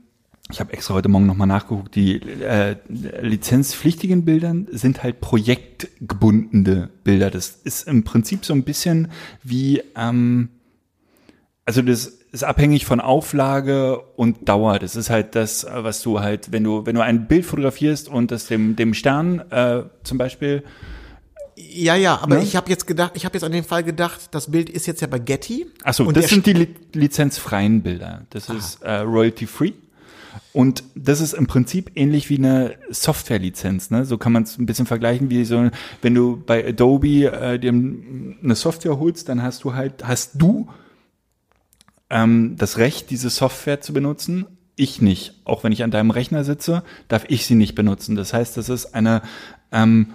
[SPEAKER 5] ich habe extra heute Morgen nochmal nachgeguckt, die äh, lizenzpflichtigen Bildern sind halt projektgebundene Bilder. Das ist im Prinzip so ein bisschen wie, ähm, also das ist abhängig von Auflage und Dauer. Das ist halt das, äh, was du halt, wenn du, wenn du ein Bild fotografierst und das dem, dem Stern äh, zum Beispiel
[SPEAKER 1] Ja, ja, aber
[SPEAKER 5] Ne?
[SPEAKER 1] ich habe jetzt gedacht, ich habe jetzt an den Fall gedacht, das Bild ist jetzt ja bei Getty.
[SPEAKER 5] Achso, das sind die li lizenzfreien Bilder. Das ist äh, royalty-free. Und das ist im Prinzip ähnlich wie eine Software-Lizenz. Ne? So kann man es ein bisschen vergleichen, wie so, wenn du bei Adobe äh, dir eine Software holst, dann hast du halt, hast du ähm, das Recht, diese Software zu benutzen. Ich nicht. Auch wenn ich an deinem Rechner sitze, darf ich sie nicht benutzen. Das heißt, das ist eine ähm,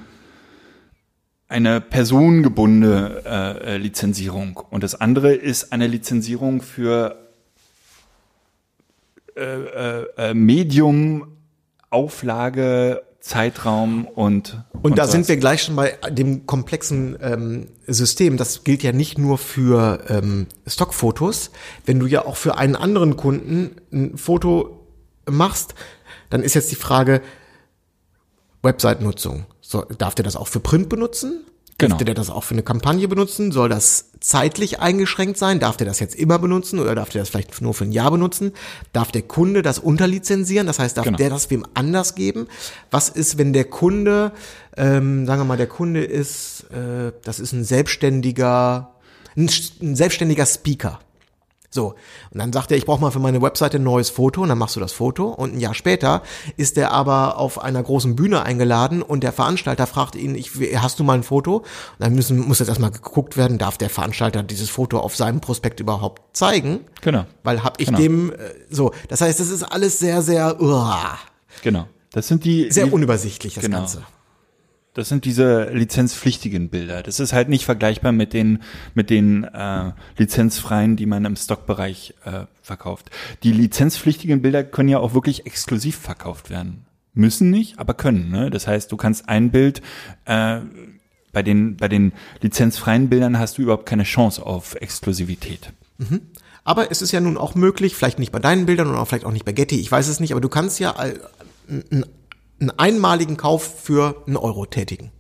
[SPEAKER 5] eine personengebundene äh, äh, Lizenzierung und das andere ist eine Lizenzierung für äh, äh, äh, Medium, Auflage, Zeitraum und
[SPEAKER 1] Und da
[SPEAKER 5] sowas.
[SPEAKER 1] sind wir gleich schon bei dem komplexen ähm, System. Das gilt ja nicht nur für ähm, Stockfotos. Wenn du ja auch für einen anderen Kunden ein Foto machst, dann ist jetzt die Frage Website-Nutzung. So, darf der das auch für Print benutzen?
[SPEAKER 5] Genau.
[SPEAKER 1] Darf der das auch für eine Kampagne benutzen? Soll das zeitlich eingeschränkt sein? Darf der das jetzt immer benutzen oder darf der das vielleicht nur für ein Jahr benutzen? Darf der Kunde das unterlizenzieren? Das heißt, darf
[SPEAKER 5] Genau.
[SPEAKER 1] der das wem anders geben? Was ist, wenn der Kunde, ähm, sagen wir mal, der Kunde ist, äh, das ist ein selbstständiger, ein, ein selbstständiger Speaker. So, und dann sagt er, ich brauche mal für meine Webseite ein neues Foto und dann machst du das Foto und ein Jahr später ist er aber auf einer großen Bühne eingeladen und der Veranstalter fragt ihn, ich, hast du mal ein Foto? Und dann müssen, muss jetzt erstmal geguckt werden, darf der Veranstalter dieses Foto auf seinem Prospekt überhaupt zeigen?
[SPEAKER 5] Genau.
[SPEAKER 1] Weil hab ich
[SPEAKER 5] Genau.
[SPEAKER 1] dem, äh, so, das heißt, das ist alles sehr, sehr, uah,
[SPEAKER 5] Genau. Das sind die,
[SPEAKER 1] sehr
[SPEAKER 5] die
[SPEAKER 1] unübersichtlich, das
[SPEAKER 5] Genau.
[SPEAKER 1] Ganze.
[SPEAKER 5] Das sind diese lizenzpflichtigen Bilder. Das ist halt nicht vergleichbar mit den mit den äh, lizenzfreien, die man im Stockbereich äh, verkauft. Die lizenzpflichtigen Bilder können ja auch wirklich exklusiv verkauft werden. Müssen nicht, aber können. Ne? Das heißt, du kannst ein Bild äh, bei den bei den lizenzfreien Bildern hast du überhaupt keine Chance auf Exklusivität.
[SPEAKER 1] Aber es ist ja nun auch möglich, vielleicht nicht bei deinen Bildern und auch vielleicht auch nicht bei Getty, ich weiß es nicht, aber du kannst ja all- einen, einmaligen Kauf für einen Euro tätigen.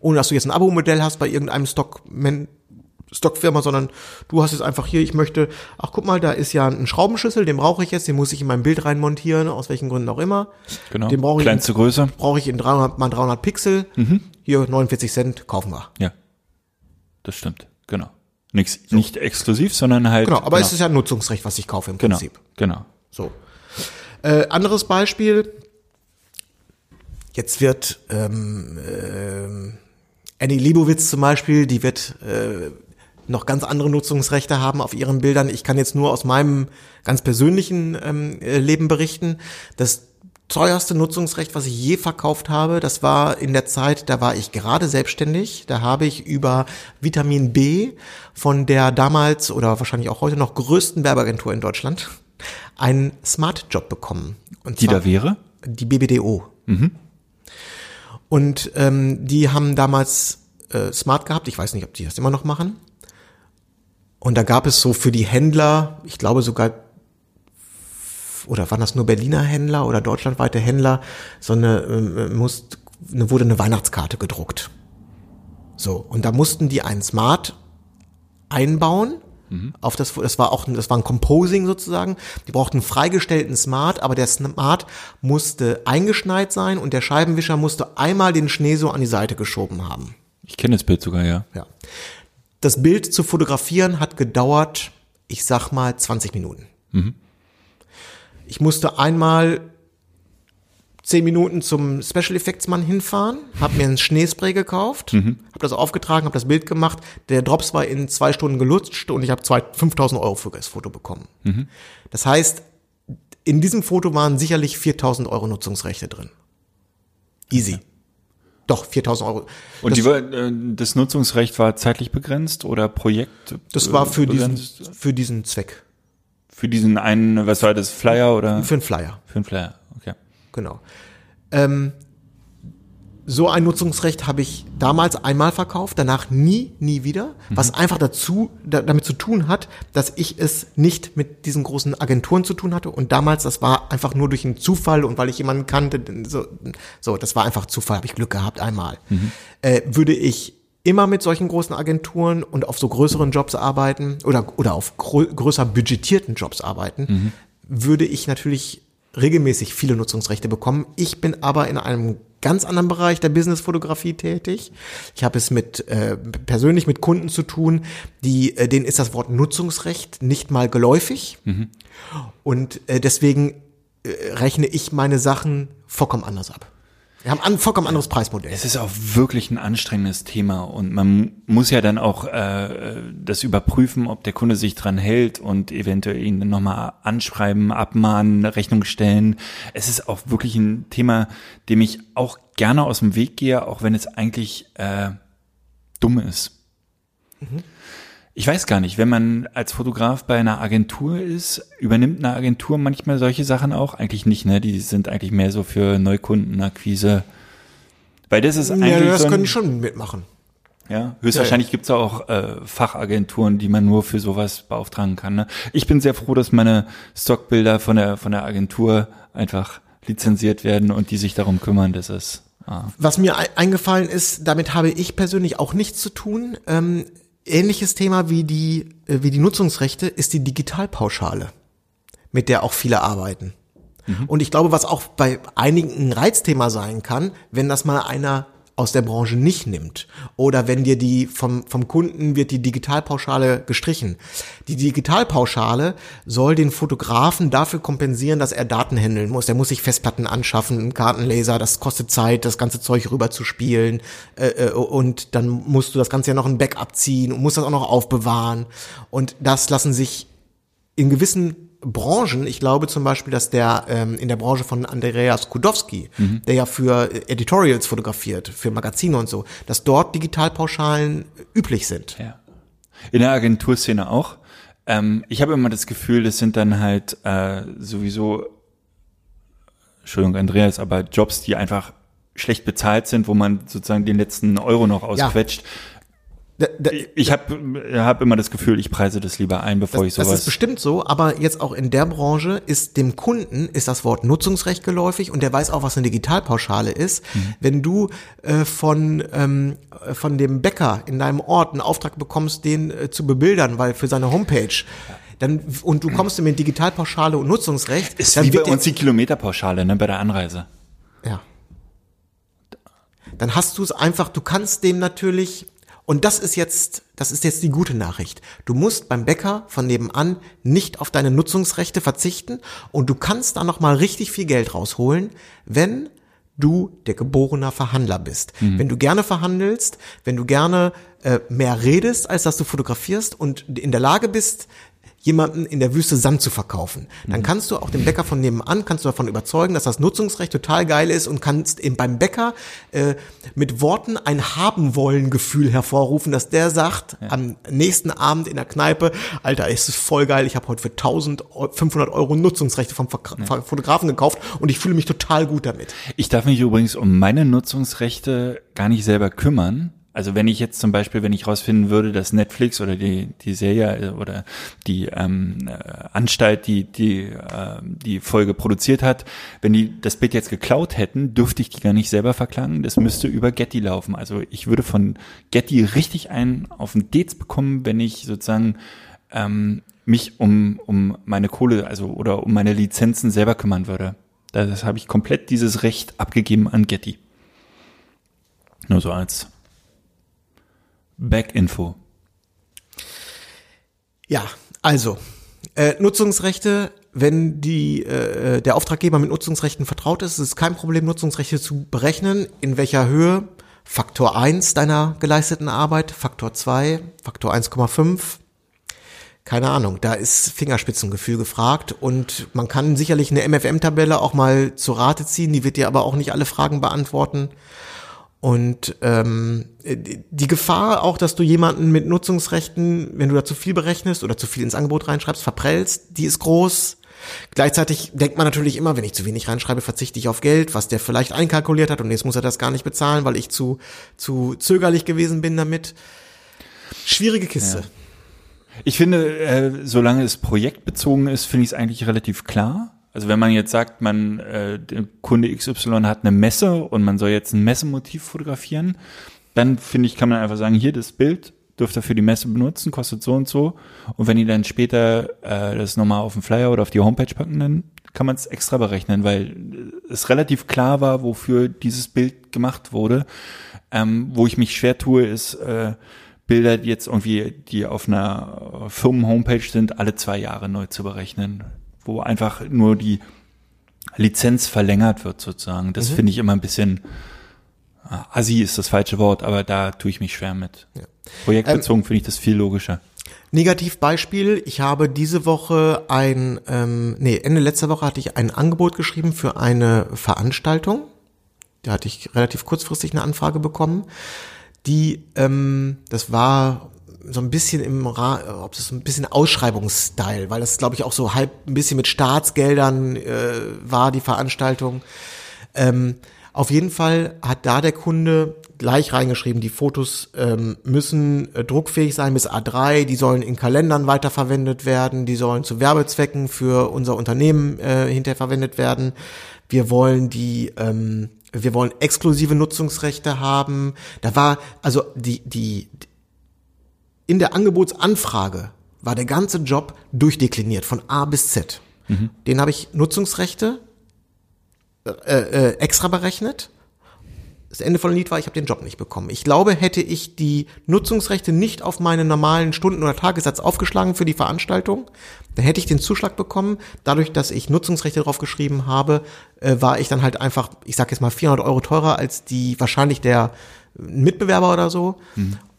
[SPEAKER 1] Ohne dass du jetzt ein Abo-Modell hast bei irgendeinem Stock, Stockfirma, sondern du hast jetzt einfach hier, ich möchte, ach guck mal, da ist ja ein Schraubenschlüssel, den brauche ich jetzt, den muss ich in mein Bild reinmontieren, aus welchen Gründen auch immer.
[SPEAKER 5] Genau.
[SPEAKER 1] Den brauche ich,
[SPEAKER 5] Kleinste Größe.
[SPEAKER 1] brauche ich in 300 mal 300 Pixel. Hier 49 Cent, kaufen wir.
[SPEAKER 5] Ja. Das stimmt. Genau. Nix, Nicht exklusiv, sondern halt.
[SPEAKER 1] Genau, aber
[SPEAKER 5] genau.
[SPEAKER 1] es ist ja ein Nutzungsrecht, was ich kaufe im
[SPEAKER 5] genau.
[SPEAKER 1] Prinzip.
[SPEAKER 5] Genau.
[SPEAKER 1] So. Äh, anderes Beispiel. Jetzt wird ähm, ähm, Annie Leibovitz zum Beispiel, die wird äh, noch ganz andere Nutzungsrechte haben auf ihren Bildern. Ich kann jetzt nur aus meinem ganz persönlichen ähm, äh, Leben berichten. Das teuerste Nutzungsrecht, was ich je verkauft habe, das war in der Zeit, da war ich gerade selbstständig. Da habe ich über Vitamin B von der damals oder wahrscheinlich auch heute noch größten Werbeagentur in Deutschland einen Smart-Job bekommen. Und
[SPEAKER 5] Die da wäre?
[SPEAKER 1] die BBDO. Und ähm, die haben damals äh, Smart gehabt. Ich weiß nicht, ob die das immer noch machen. Und da gab es so für die Händler, ich glaube sogar, oder waren das nur Berliner Händler oder deutschlandweite Händler, so eine, ähm, muss, eine, wurde eine Weihnachtskarte gedruckt. So, und da mussten die einen Smart einbauen. Auf das, das war auch, ein- das war ein Composing sozusagen. Die brauchten einen freigestellten Smart, aber der Smart musste eingeschneit sein und der Scheibenwischer musste einmal den Schnee so an die Seite geschoben haben.
[SPEAKER 5] Ich kenne das Bild sogar, ja.
[SPEAKER 1] Ja. Das Bild zu fotografieren hat gedauert, ich sag mal, 20 Minuten. Ich musste einmal 10 Minuten zum Special Effects Mann hinfahren, habe mir ein Schneespray gekauft, habe das aufgetragen, habe das Bild gemacht. Der Drops war in zwei Stunden gelutscht und ich habe 5000 Euro für das Foto bekommen. Das heißt, in diesem Foto waren sicherlich 4000 Euro Nutzungsrechte drin. Easy. Doch, 4000 Euro.
[SPEAKER 5] Und
[SPEAKER 1] das,
[SPEAKER 5] die, äh, das Nutzungsrecht war zeitlich begrenzt oder Projekt?
[SPEAKER 1] das war für
[SPEAKER 5] äh,
[SPEAKER 1] diesen,
[SPEAKER 5] begrenzt?
[SPEAKER 1] für diesen Zweck.
[SPEAKER 5] Für diesen einen, was war das, Flyer oder?
[SPEAKER 1] Für einen Flyer.
[SPEAKER 5] Für einen Flyer, okay.
[SPEAKER 1] Genau. Ähm, so ein Nutzungsrecht habe ich damals einmal verkauft, danach nie, nie wieder, was einfach dazu, da, damit zu tun hat, dass ich es nicht mit diesen großen Agenturen zu tun hatte. Und damals, das war einfach nur durch einen Zufall und weil ich jemanden kannte, so, so das war einfach Zufall, habe ich Glück gehabt einmal. Äh, würde ich immer mit solchen großen Agenturen und auf so größeren Jobs arbeiten oder, oder auf grö größer budgetierten Jobs arbeiten, würde ich natürlich regelmäßig viele Nutzungsrechte bekommen. Ich bin aber in einem ganz anderen Bereich der Businessfotografie tätig. Ich habe es mit äh, persönlich mit Kunden zu tun, die äh, denen ist das Wort Nutzungsrecht nicht mal geläufig und äh, deswegen äh, rechne ich meine Sachen vollkommen anders ab. Wir haben ein vollkommen anderes Preismodell.
[SPEAKER 5] Es ist auch wirklich ein anstrengendes Thema und man muss ja dann auch äh, das überprüfen, ob der Kunde sich dran hält und eventuell ihn dann nochmal anschreiben, abmahnen, Rechnung stellen. Es ist auch wirklich ein Thema, dem ich auch gerne aus dem Weg gehe, auch wenn es eigentlich äh, dumm ist. Ich weiß gar nicht, wenn man als Fotograf bei einer Agentur ist, übernimmt eine Agentur manchmal solche Sachen auch? Eigentlich nicht, ne? Die sind eigentlich mehr so für Neukundenakquise. Weil das ist eigentlich
[SPEAKER 1] ja, das
[SPEAKER 5] so ein,
[SPEAKER 1] können die schon mitmachen.
[SPEAKER 5] ja, höchstwahrscheinlich gibt's da auch äh, Fachagenturen, die man nur für sowas beauftragen kann. Ne? Ich bin sehr froh, dass meine Stockbilder von der von der Agentur einfach lizenziert werden und die sich darum kümmern, dass es ah,
[SPEAKER 1] Was mir ei- eingefallen ist, damit habe ich persönlich auch nichts zu tun. Ähm, ähnliches Thema wie die, äh, wie die Nutzungsrechte ist die Digitalpauschale, mit der auch viele arbeiten. Und ich glaube, was auch bei einigen ein Reizthema sein kann, wenn das mal einer aus der Branche nicht nimmt oder wenn dir die vom, vom Kunden wird die Digitalpauschale gestrichen. Die Digitalpauschale soll den Fotografen dafür kompensieren, dass er Daten handeln muss. Der muss sich Festplatten anschaffen, einen Kartenlaser, das kostet Zeit, das ganze Zeug rüber zu spielen äh, äh, und dann musst du das Ganze ja noch ein Backup ziehen und musst das auch noch aufbewahren und das lassen sich in gewissen Branchen, ich glaube zum Beispiel, dass der ähm, in der Branche von Andreas Kudowski,
[SPEAKER 5] Mhm.
[SPEAKER 1] der ja für Editorials fotografiert, für Magazine und so, dass dort Digitalpauschalen üblich sind.
[SPEAKER 5] Ja. In der Agenturszene auch. Ähm, ich habe immer das Gefühl, das sind dann halt äh, sowieso, Entschuldigung, Andreas, aber Jobs, die einfach schlecht bezahlt sind, wo man sozusagen den letzten Euro noch ausquetscht.
[SPEAKER 1] Da, da,
[SPEAKER 5] Ich habe hab immer das Gefühl, ich preise das lieber ein, bevor ich
[SPEAKER 1] das
[SPEAKER 5] sowas.
[SPEAKER 1] ist bestimmt so, aber jetzt auch in der Branche ist dem Kunden ist das Wort Nutzungsrecht geläufig und der weiß auch, was eine Digitalpauschale ist.
[SPEAKER 5] Mhm.
[SPEAKER 1] Wenn du äh, von ähm, äh, von dem Bäcker in deinem Ort einen Auftrag bekommst, den äh, zu bebildern, weil für seine Homepage, dann und du kommst mit Digitalpauschale und Nutzungsrecht,
[SPEAKER 5] ist
[SPEAKER 1] dann
[SPEAKER 5] wie bei uns die Kilometerpauschale, ne, bei der Anreise.
[SPEAKER 1] Ja. Dann hast du es einfach, du kannst dem natürlich, und das ist jetzt, das ist jetzt die gute Nachricht. Du musst beim Bäcker von nebenan nicht auf deine Nutzungsrechte verzichten und du kannst da nochmal richtig viel Geld rausholen, wenn du der geborener Verhandler bist. Wenn du gerne verhandelst, wenn du gerne äh, mehr redest, als dass du fotografierst und in der Lage bist, jemanden in der Wüste Sand zu verkaufen. Dann kannst du auch den Bäcker von nebenan, kannst du davon überzeugen, dass das Nutzungsrecht total geil ist und kannst eben beim Bäcker äh, mit Worten ein Haben-Wollen-Gefühl hervorrufen, dass der sagt, am nächsten Abend in der Kneipe, Alter, ist es voll geil, ich habe heute für 1500 Euro Nutzungsrechte vom Verk- Fotografen gekauft und ich fühle mich total gut damit.
[SPEAKER 5] Ich darf mich übrigens um meine Nutzungsrechte gar nicht selber kümmern. Also wenn ich jetzt zum Beispiel, wenn ich rausfinden würde, dass Netflix oder die, die Serie äh, oder die ähm, äh, Anstalt, die die, äh, die Folge produziert hat, wenn die das Bild jetzt geklaut hätten, dürfte ich die gar nicht selber verklagen. Das müsste über Getty laufen. Also ich würde von Getty richtig einen auf den Dates bekommen, wenn ich sozusagen ähm, mich um, um meine Kohle, also oder um meine Lizenzen selber kümmern würde. Das habe ich komplett dieses Recht abgegeben an Getty. Nur so als Back-Info.
[SPEAKER 1] Ja, also äh, Nutzungsrechte, wenn die äh, der Auftraggeber mit Nutzungsrechten vertraut ist, ist es kein Problem, Nutzungsrechte zu berechnen. In welcher Höhe? Faktor 1 deiner geleisteten Arbeit, Faktor 2, Faktor 1,5. Keine Ahnung, da ist Fingerspitzengefühl gefragt und man kann sicherlich eine MFM-Tabelle auch mal zu Rate ziehen, die wird dir aber auch nicht alle Fragen beantworten. Und ähm, die Gefahr auch, dass du jemanden mit Nutzungsrechten, wenn du da zu viel berechnest oder zu viel ins Angebot reinschreibst, verprellst, die ist groß. Gleichzeitig denkt man natürlich immer, wenn ich zu wenig reinschreibe, verzichte ich auf Geld, was der vielleicht einkalkuliert hat und jetzt muss er das gar nicht bezahlen, weil ich zu, zu zögerlich gewesen bin damit. Schwierige Kiste.
[SPEAKER 5] Ich finde, äh, solange es projektbezogen ist, finde ich es eigentlich relativ klar. Also wenn man jetzt sagt, man äh, der Kunde XY hat eine Messe und man soll jetzt ein Messemotiv fotografieren, dann finde ich, kann man einfach sagen, hier das Bild dürft ihr für die Messe benutzen, kostet so und so. Und wenn die dann später äh, das nochmal auf den Flyer oder auf die Homepage packen, dann kann man es extra berechnen, weil es relativ klar war, wofür dieses Bild gemacht wurde. Ähm, wo ich mich schwer tue, ist äh, Bilder, jetzt irgendwie, die auf einer Firmen-Homepage sind, alle zwei Jahre neu zu berechnen, wo einfach nur die Lizenz verlängert wird sozusagen. Das finde ich immer ein bisschen, ah, assi ist das falsche Wort, aber da tue ich mich schwer mit. Projektbezogen finde ich das viel logischer.
[SPEAKER 1] Negativbeispiel, ich habe diese Woche ein, ähm, nee, Ende letzter Woche hatte ich ein Angebot geschrieben für eine Veranstaltung. Da hatte ich relativ kurzfristig eine Anfrage bekommen. Die, ähm, das war so ein bisschen im Ra ob das so ein bisschen Ausschreibungsstyle, weil das glaube ich auch so halb ein bisschen mit Staatsgeldern äh, war die Veranstaltung. Ähm, auf jeden Fall hat da der Kunde gleich reingeschrieben, die Fotos ähm, müssen äh, druckfähig sein bis A3, die sollen in Kalendern weiterverwendet werden, die sollen zu Werbezwecken für unser Unternehmen äh, hinterher verwendet werden. Wir wollen die, ähm, wir wollen exklusive Nutzungsrechte haben. Da war also die die in der Angebotsanfrage war der ganze Job durchdekliniert von A bis Z. Den habe ich Nutzungsrechte äh, äh, extra berechnet, Das Ende von dem Lied war, ich habe den Job nicht bekommen. Ich glaube, hätte ich die Nutzungsrechte nicht auf meinen normalen Stunden- oder Tagessatz aufgeschlagen für die Veranstaltung, dann hätte ich den Zuschlag bekommen. Dadurch, dass ich Nutzungsrechte drauf geschrieben habe, äh, war ich dann halt einfach, ich sage jetzt mal 400 Euro teurer als die wahrscheinlich der Mitbewerber oder so.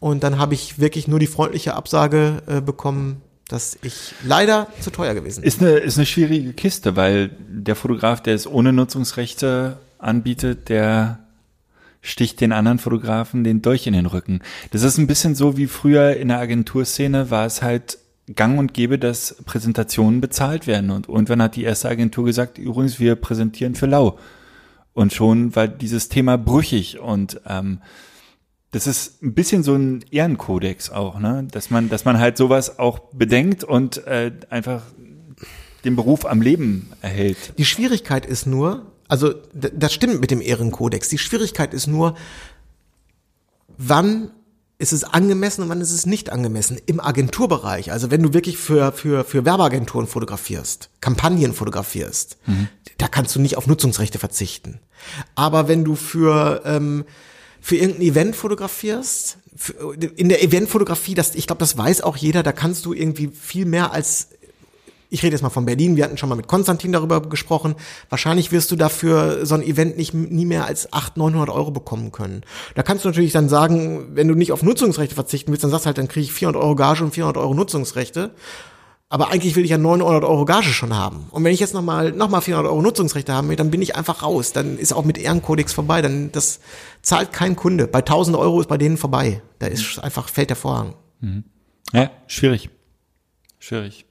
[SPEAKER 1] Und dann habe ich wirklich nur die freundliche Absage äh, bekommen, dass ich leider zu teuer gewesen bin.
[SPEAKER 5] Ist eine, ist eine schwierige Kiste, weil der Fotograf, der es ohne Nutzungsrechte anbietet, der sticht den anderen Fotografen den Dolch in den Rücken. Das ist ein bisschen so wie früher in der Agenturszene war es halt gang und gäbe, dass Präsentationen bezahlt werden. Und irgendwann hat die erste Agentur gesagt, übrigens, wir präsentieren für lau. Und schon war dieses Thema brüchig und ähm, das ist ein bisschen so ein Ehrenkodex auch, ne? Dass man, dass man halt sowas auch bedenkt und äh, einfach den Beruf am Leben erhält.
[SPEAKER 1] Die Schwierigkeit ist nur, also das stimmt mit dem Ehrenkodex. Die Schwierigkeit ist nur, wann ist es angemessen und wann ist es nicht angemessen im Agenturbereich. Also wenn du wirklich für für für Werbeagenturen fotografierst, Kampagnen fotografierst, da kannst du nicht auf Nutzungsrechte verzichten. Aber wenn du für ähm, für irgendein Event fotografierst, in der Eventfotografie, das ich glaube, das weiß auch jeder, da kannst du irgendwie viel mehr als ich rede jetzt mal von Berlin, wir hatten schon mal mit Konstantin darüber gesprochen, wahrscheinlich wirst du dafür so ein Event nicht nie mehr als 800, 900 Euro bekommen können. Da kannst du natürlich dann sagen, wenn du nicht auf Nutzungsrechte verzichten willst, dann sagst du halt, dann kriege ich 400 Euro Gage und 400 Euro Nutzungsrechte. Aber eigentlich will ich ja 900 Euro Gage schon haben. Und wenn ich jetzt nochmal noch mal 400 Euro Nutzungsrechte haben will, dann bin ich einfach raus. Dann ist auch mit Ehrenkodex vorbei. Dann das zahlt kein Kunde. Bei 1000 Euro ist bei denen vorbei. Da ist einfach fällt der Vorhang.
[SPEAKER 5] Ja, schwierig. Schwierig.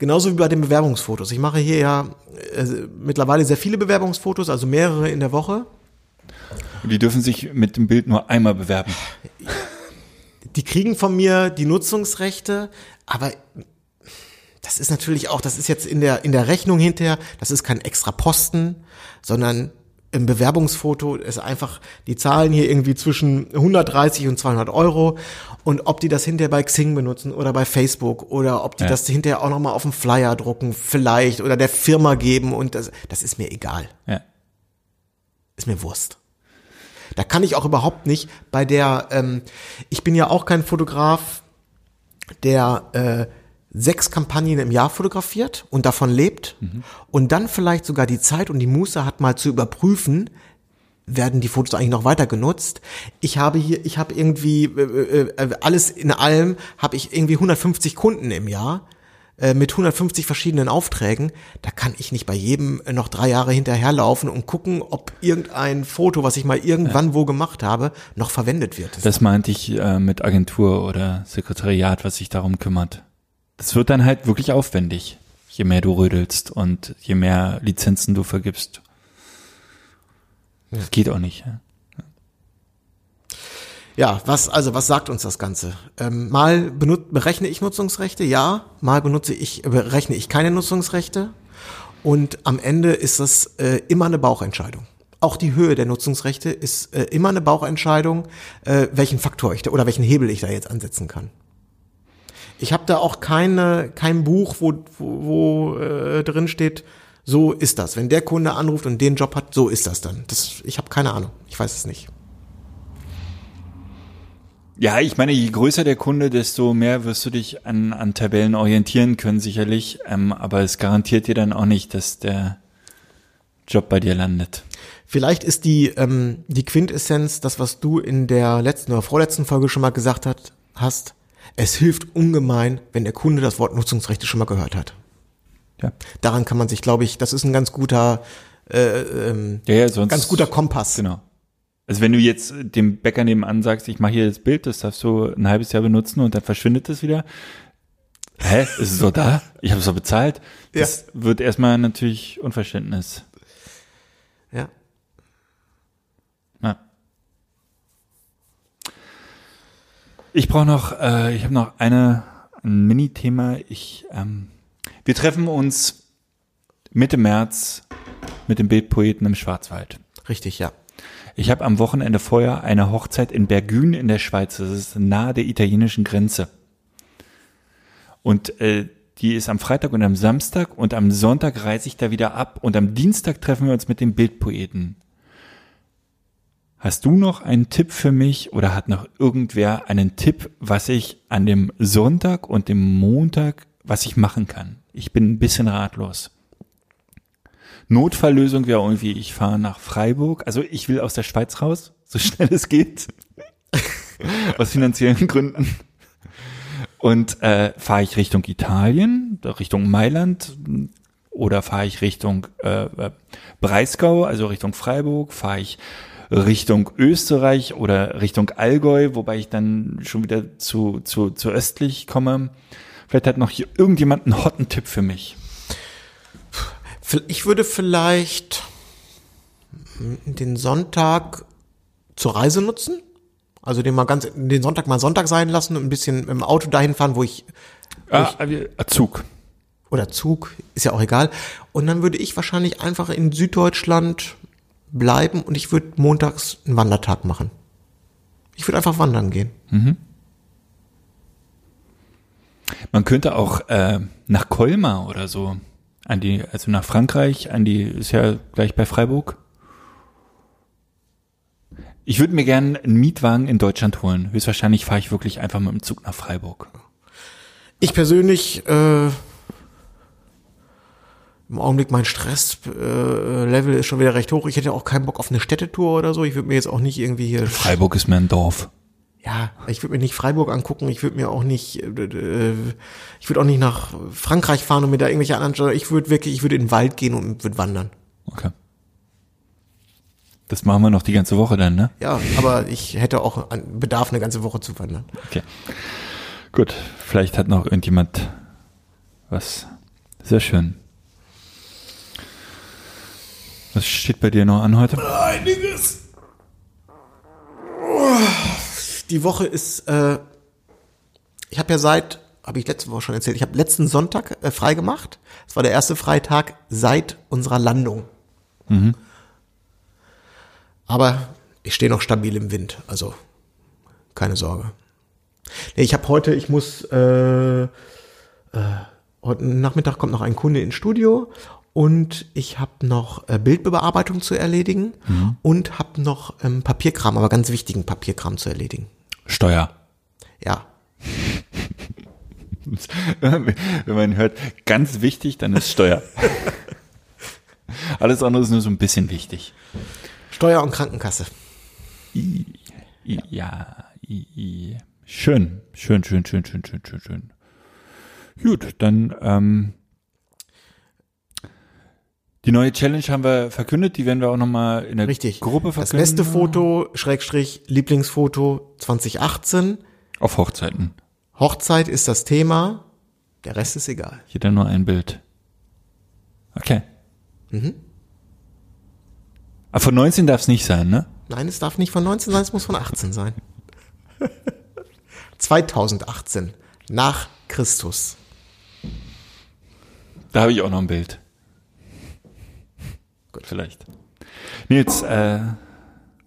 [SPEAKER 1] Genauso wie bei den Bewerbungsfotos. Ich mache hier ja äh, mittlerweile sehr viele Bewerbungsfotos, also mehrere in der Woche.
[SPEAKER 5] Und die dürfen sich mit dem Bild nur einmal bewerben.
[SPEAKER 1] Die kriegen von mir die Nutzungsrechte, aber das ist natürlich auch, das ist jetzt in der, in der Rechnung hinterher, das ist kein extra Posten, sondern im Bewerbungsfoto ist einfach, die zahlen hier irgendwie zwischen 130 und 200 Euro und ob die das hinterher bei Xing benutzen oder bei Facebook oder ob die
[SPEAKER 5] Ja.
[SPEAKER 1] das hinterher auch nochmal auf dem Flyer drucken, vielleicht oder der Firma geben und das, das ist mir egal.
[SPEAKER 5] Ja.
[SPEAKER 1] ist mir Wurst. Da kann ich auch überhaupt nicht bei der, ähm, ich bin ja auch kein Fotograf, der äh, sechs Kampagnen im Jahr fotografiert und davon lebt und dann vielleicht sogar die Zeit und die Muße hat mal zu überprüfen, werden die Fotos eigentlich noch weiter genutzt. Ich habe hier, ich habe irgendwie äh, äh, alles in allem habe ich irgendwie 150 Kunden im Jahr äh, mit 150 verschiedenen Aufträgen. Da kann ich nicht bei jedem äh, noch drei Jahre hinterherlaufen und gucken, ob irgendein Foto, was ich mal irgendwann wo gemacht habe, noch verwendet wird. Das
[SPEAKER 5] Das meinte ich äh, mit Agentur oder Sekretariat, was sich darum kümmert. Das wird dann halt wirklich aufwendig, je mehr du rödelst und je mehr Lizenzen du vergibst. Das geht auch nicht. Ja?
[SPEAKER 1] Ja, was, also was sagt uns das Ganze? Ähm, mal benut berechne ich Nutzungsrechte, ja, mal benutze ich, berechne ich keine Nutzungsrechte. Und am Ende ist das äh, immer eine Bauchentscheidung. Auch die Höhe der Nutzungsrechte ist äh, immer eine Bauchentscheidung, äh, welchen Faktor ich da oder welchen Hebel ich da jetzt ansetzen kann. Ich habe da auch keine, kein Buch, wo, wo, wo äh, drin steht, so ist das. Wenn der Kunde anruft und den Job hat, so ist das dann. Das, ich habe keine Ahnung. Ich weiß es nicht.
[SPEAKER 5] Ja, ich meine, je größer der Kunde, desto mehr wirst du dich an, an Tabellen orientieren können, sicherlich. Ähm, aber es garantiert dir dann auch nicht, dass der Job bei dir landet.
[SPEAKER 1] Vielleicht ist die, ähm, die Quintessenz, das, was du in der letzten oder vorletzten Folge schon mal gesagt hat, hast, es hilft ungemein, wenn der Kunde das Wort Nutzungsrechte schon mal gehört hat.
[SPEAKER 5] Ja,
[SPEAKER 1] Daran kann man sich, glaube ich, das ist ein ganz guter, äh, ähm,
[SPEAKER 5] ja, ja sonst.
[SPEAKER 1] ganz guter Kompass.
[SPEAKER 5] Genau. Also wenn du jetzt dem Bäcker nebenan sagst, ich mache hier das Bild, das darfst du ein halbes Jahr benutzen und dann verschwindet es wieder. Hä? Ist es so da? Ich habe es doch bezahlt. Das wird erstmal natürlich Unverständnis. Ich brauche noch, äh, ich habe noch eine ein Mini-Thema. Ich, ähm, wir treffen uns Mitte März mit dem Bildpoeten im Schwarzwald.
[SPEAKER 1] Richtig, ja.
[SPEAKER 5] Ich habe am Wochenende vorher eine Hochzeit in Bergün in der Schweiz. Das ist nahe der italienischen Grenze. Und äh, Die ist am Freitag und am Samstag und am Sonntag reise ich da wieder ab und am Dienstag treffen wir uns mit dem Bildpoeten. Hast du noch einen Tipp für mich oder hat noch irgendwer einen Tipp, was ich an dem Sonntag und dem Montag, was ich machen kann? Ich bin ein bisschen ratlos. Notfalllösung wäre irgendwie, ich fahre nach Freiburg. Also ich will aus der Schweiz raus, so schnell es geht. aus finanziellen Gründen. Und äh, fahre ich Richtung Italien, Richtung Mailand oder fahre ich Richtung äh, äh, Breisgau, also Richtung Freiburg, fahre ich Richtung Österreich oder Richtung Allgäu, wobei ich dann schon wieder zu, zu, zu östlich komme. Vielleicht hat noch hier irgendjemand einen hotten Tipp für mich.
[SPEAKER 1] Ich würde vielleicht den Sonntag zur Reise nutzen. Also den mal ganz, den Sonntag mal Sonntag sein lassen und ein bisschen im Auto dahin fahren, wo ich, wo
[SPEAKER 5] Ah, äh, Zug.
[SPEAKER 1] oder Zug, ist ja auch egal. Und dann würde ich wahrscheinlich einfach in Süddeutschland bleiben und ich würde montags einen Wandertag machen. Ich würde einfach wandern gehen.
[SPEAKER 5] Man könnte auch äh, nach Colmar oder so, an die, also nach Frankreich, an die, ist ja gleich bei Freiburg. Ich würde mir gerne einen Mietwagen in Deutschland holen. Höchstwahrscheinlich fahre ich wirklich einfach mit dem Zug nach Freiburg.
[SPEAKER 1] Ich persönlich, äh, im Augenblick mein Stresslevel äh, Level ist schon wieder recht hoch. Ich hätte auch keinen Bock auf eine Städtetour oder so. Ich würde mir jetzt auch nicht irgendwie hier
[SPEAKER 5] Freiburg ist mir ein Dorf.
[SPEAKER 1] Ja, ich würde mir nicht Freiburg angucken, ich würde mir auch nicht, äh, äh, ich würde auch nicht nach Frankreich fahren und mir da irgendwelche anderen, ich würde wirklich, ich würde in den Wald gehen und würde wandern.
[SPEAKER 5] Okay. Das machen wir noch die ganze Woche dann, ne?
[SPEAKER 1] Ja, aber ich hätte auch Bedarf, eine ganze Woche zu wandern.
[SPEAKER 5] Okay. Gut, vielleicht hat noch irgendjemand was. Sehr schön. Was steht bei dir noch an heute?
[SPEAKER 1] Einiges. Die Woche ist, äh, ich habe ja seit, habe ich letzte Woche schon erzählt, ich habe letzten Sonntag äh, frei gemacht. Es war der erste Freitag seit unserer Landung. Aber ich stehe noch stabil im Wind, also keine Sorge. Nee, ich habe heute, ich muss, äh, äh, heute Nachmittag kommt noch ein Kunde ins Studio und ich habe noch äh, Bildbearbeitung zu erledigen und habe noch ähm, Papierkram, aber ganz wichtigen Papierkram zu erledigen.
[SPEAKER 5] Steuer.
[SPEAKER 1] Ja,
[SPEAKER 5] Wenn man hört, ganz wichtig, dann ist Steuer. Alles andere ist nur so ein bisschen wichtig.
[SPEAKER 1] Steuer und Krankenkasse.
[SPEAKER 5] I, I, ja, I. schön, schön, schön, schön, schön, schön, schön, schön. Gut, dann ähm, die neue Challenge haben wir verkündet, die werden wir auch nochmal in der
[SPEAKER 1] Richtig.
[SPEAKER 5] Gruppe
[SPEAKER 1] Das
[SPEAKER 5] verkünden.
[SPEAKER 1] beste Foto, Schrägstrich, Lieblingsfoto 2018.
[SPEAKER 5] Auf Hochzeiten.
[SPEAKER 1] Hochzeit ist das Thema. Der Rest ist egal.
[SPEAKER 5] Jeder nur ein Bild. Okay.
[SPEAKER 1] Mhm.
[SPEAKER 5] Aber von 19 darf es nicht sein, ne?
[SPEAKER 1] Nein, es darf nicht von 19 sein, es muss von 18 sein. 2018. Nach Christus.
[SPEAKER 5] Da habe ich auch noch ein Bild. Gut, vielleicht. Nils, äh,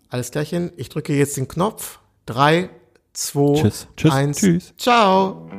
[SPEAKER 1] Alles klärchen. Ich drücke jetzt den Knopf. Drei, zwei,
[SPEAKER 5] Tschüss. Tschüss.
[SPEAKER 1] eins.
[SPEAKER 5] Tschüss.
[SPEAKER 1] Ciao.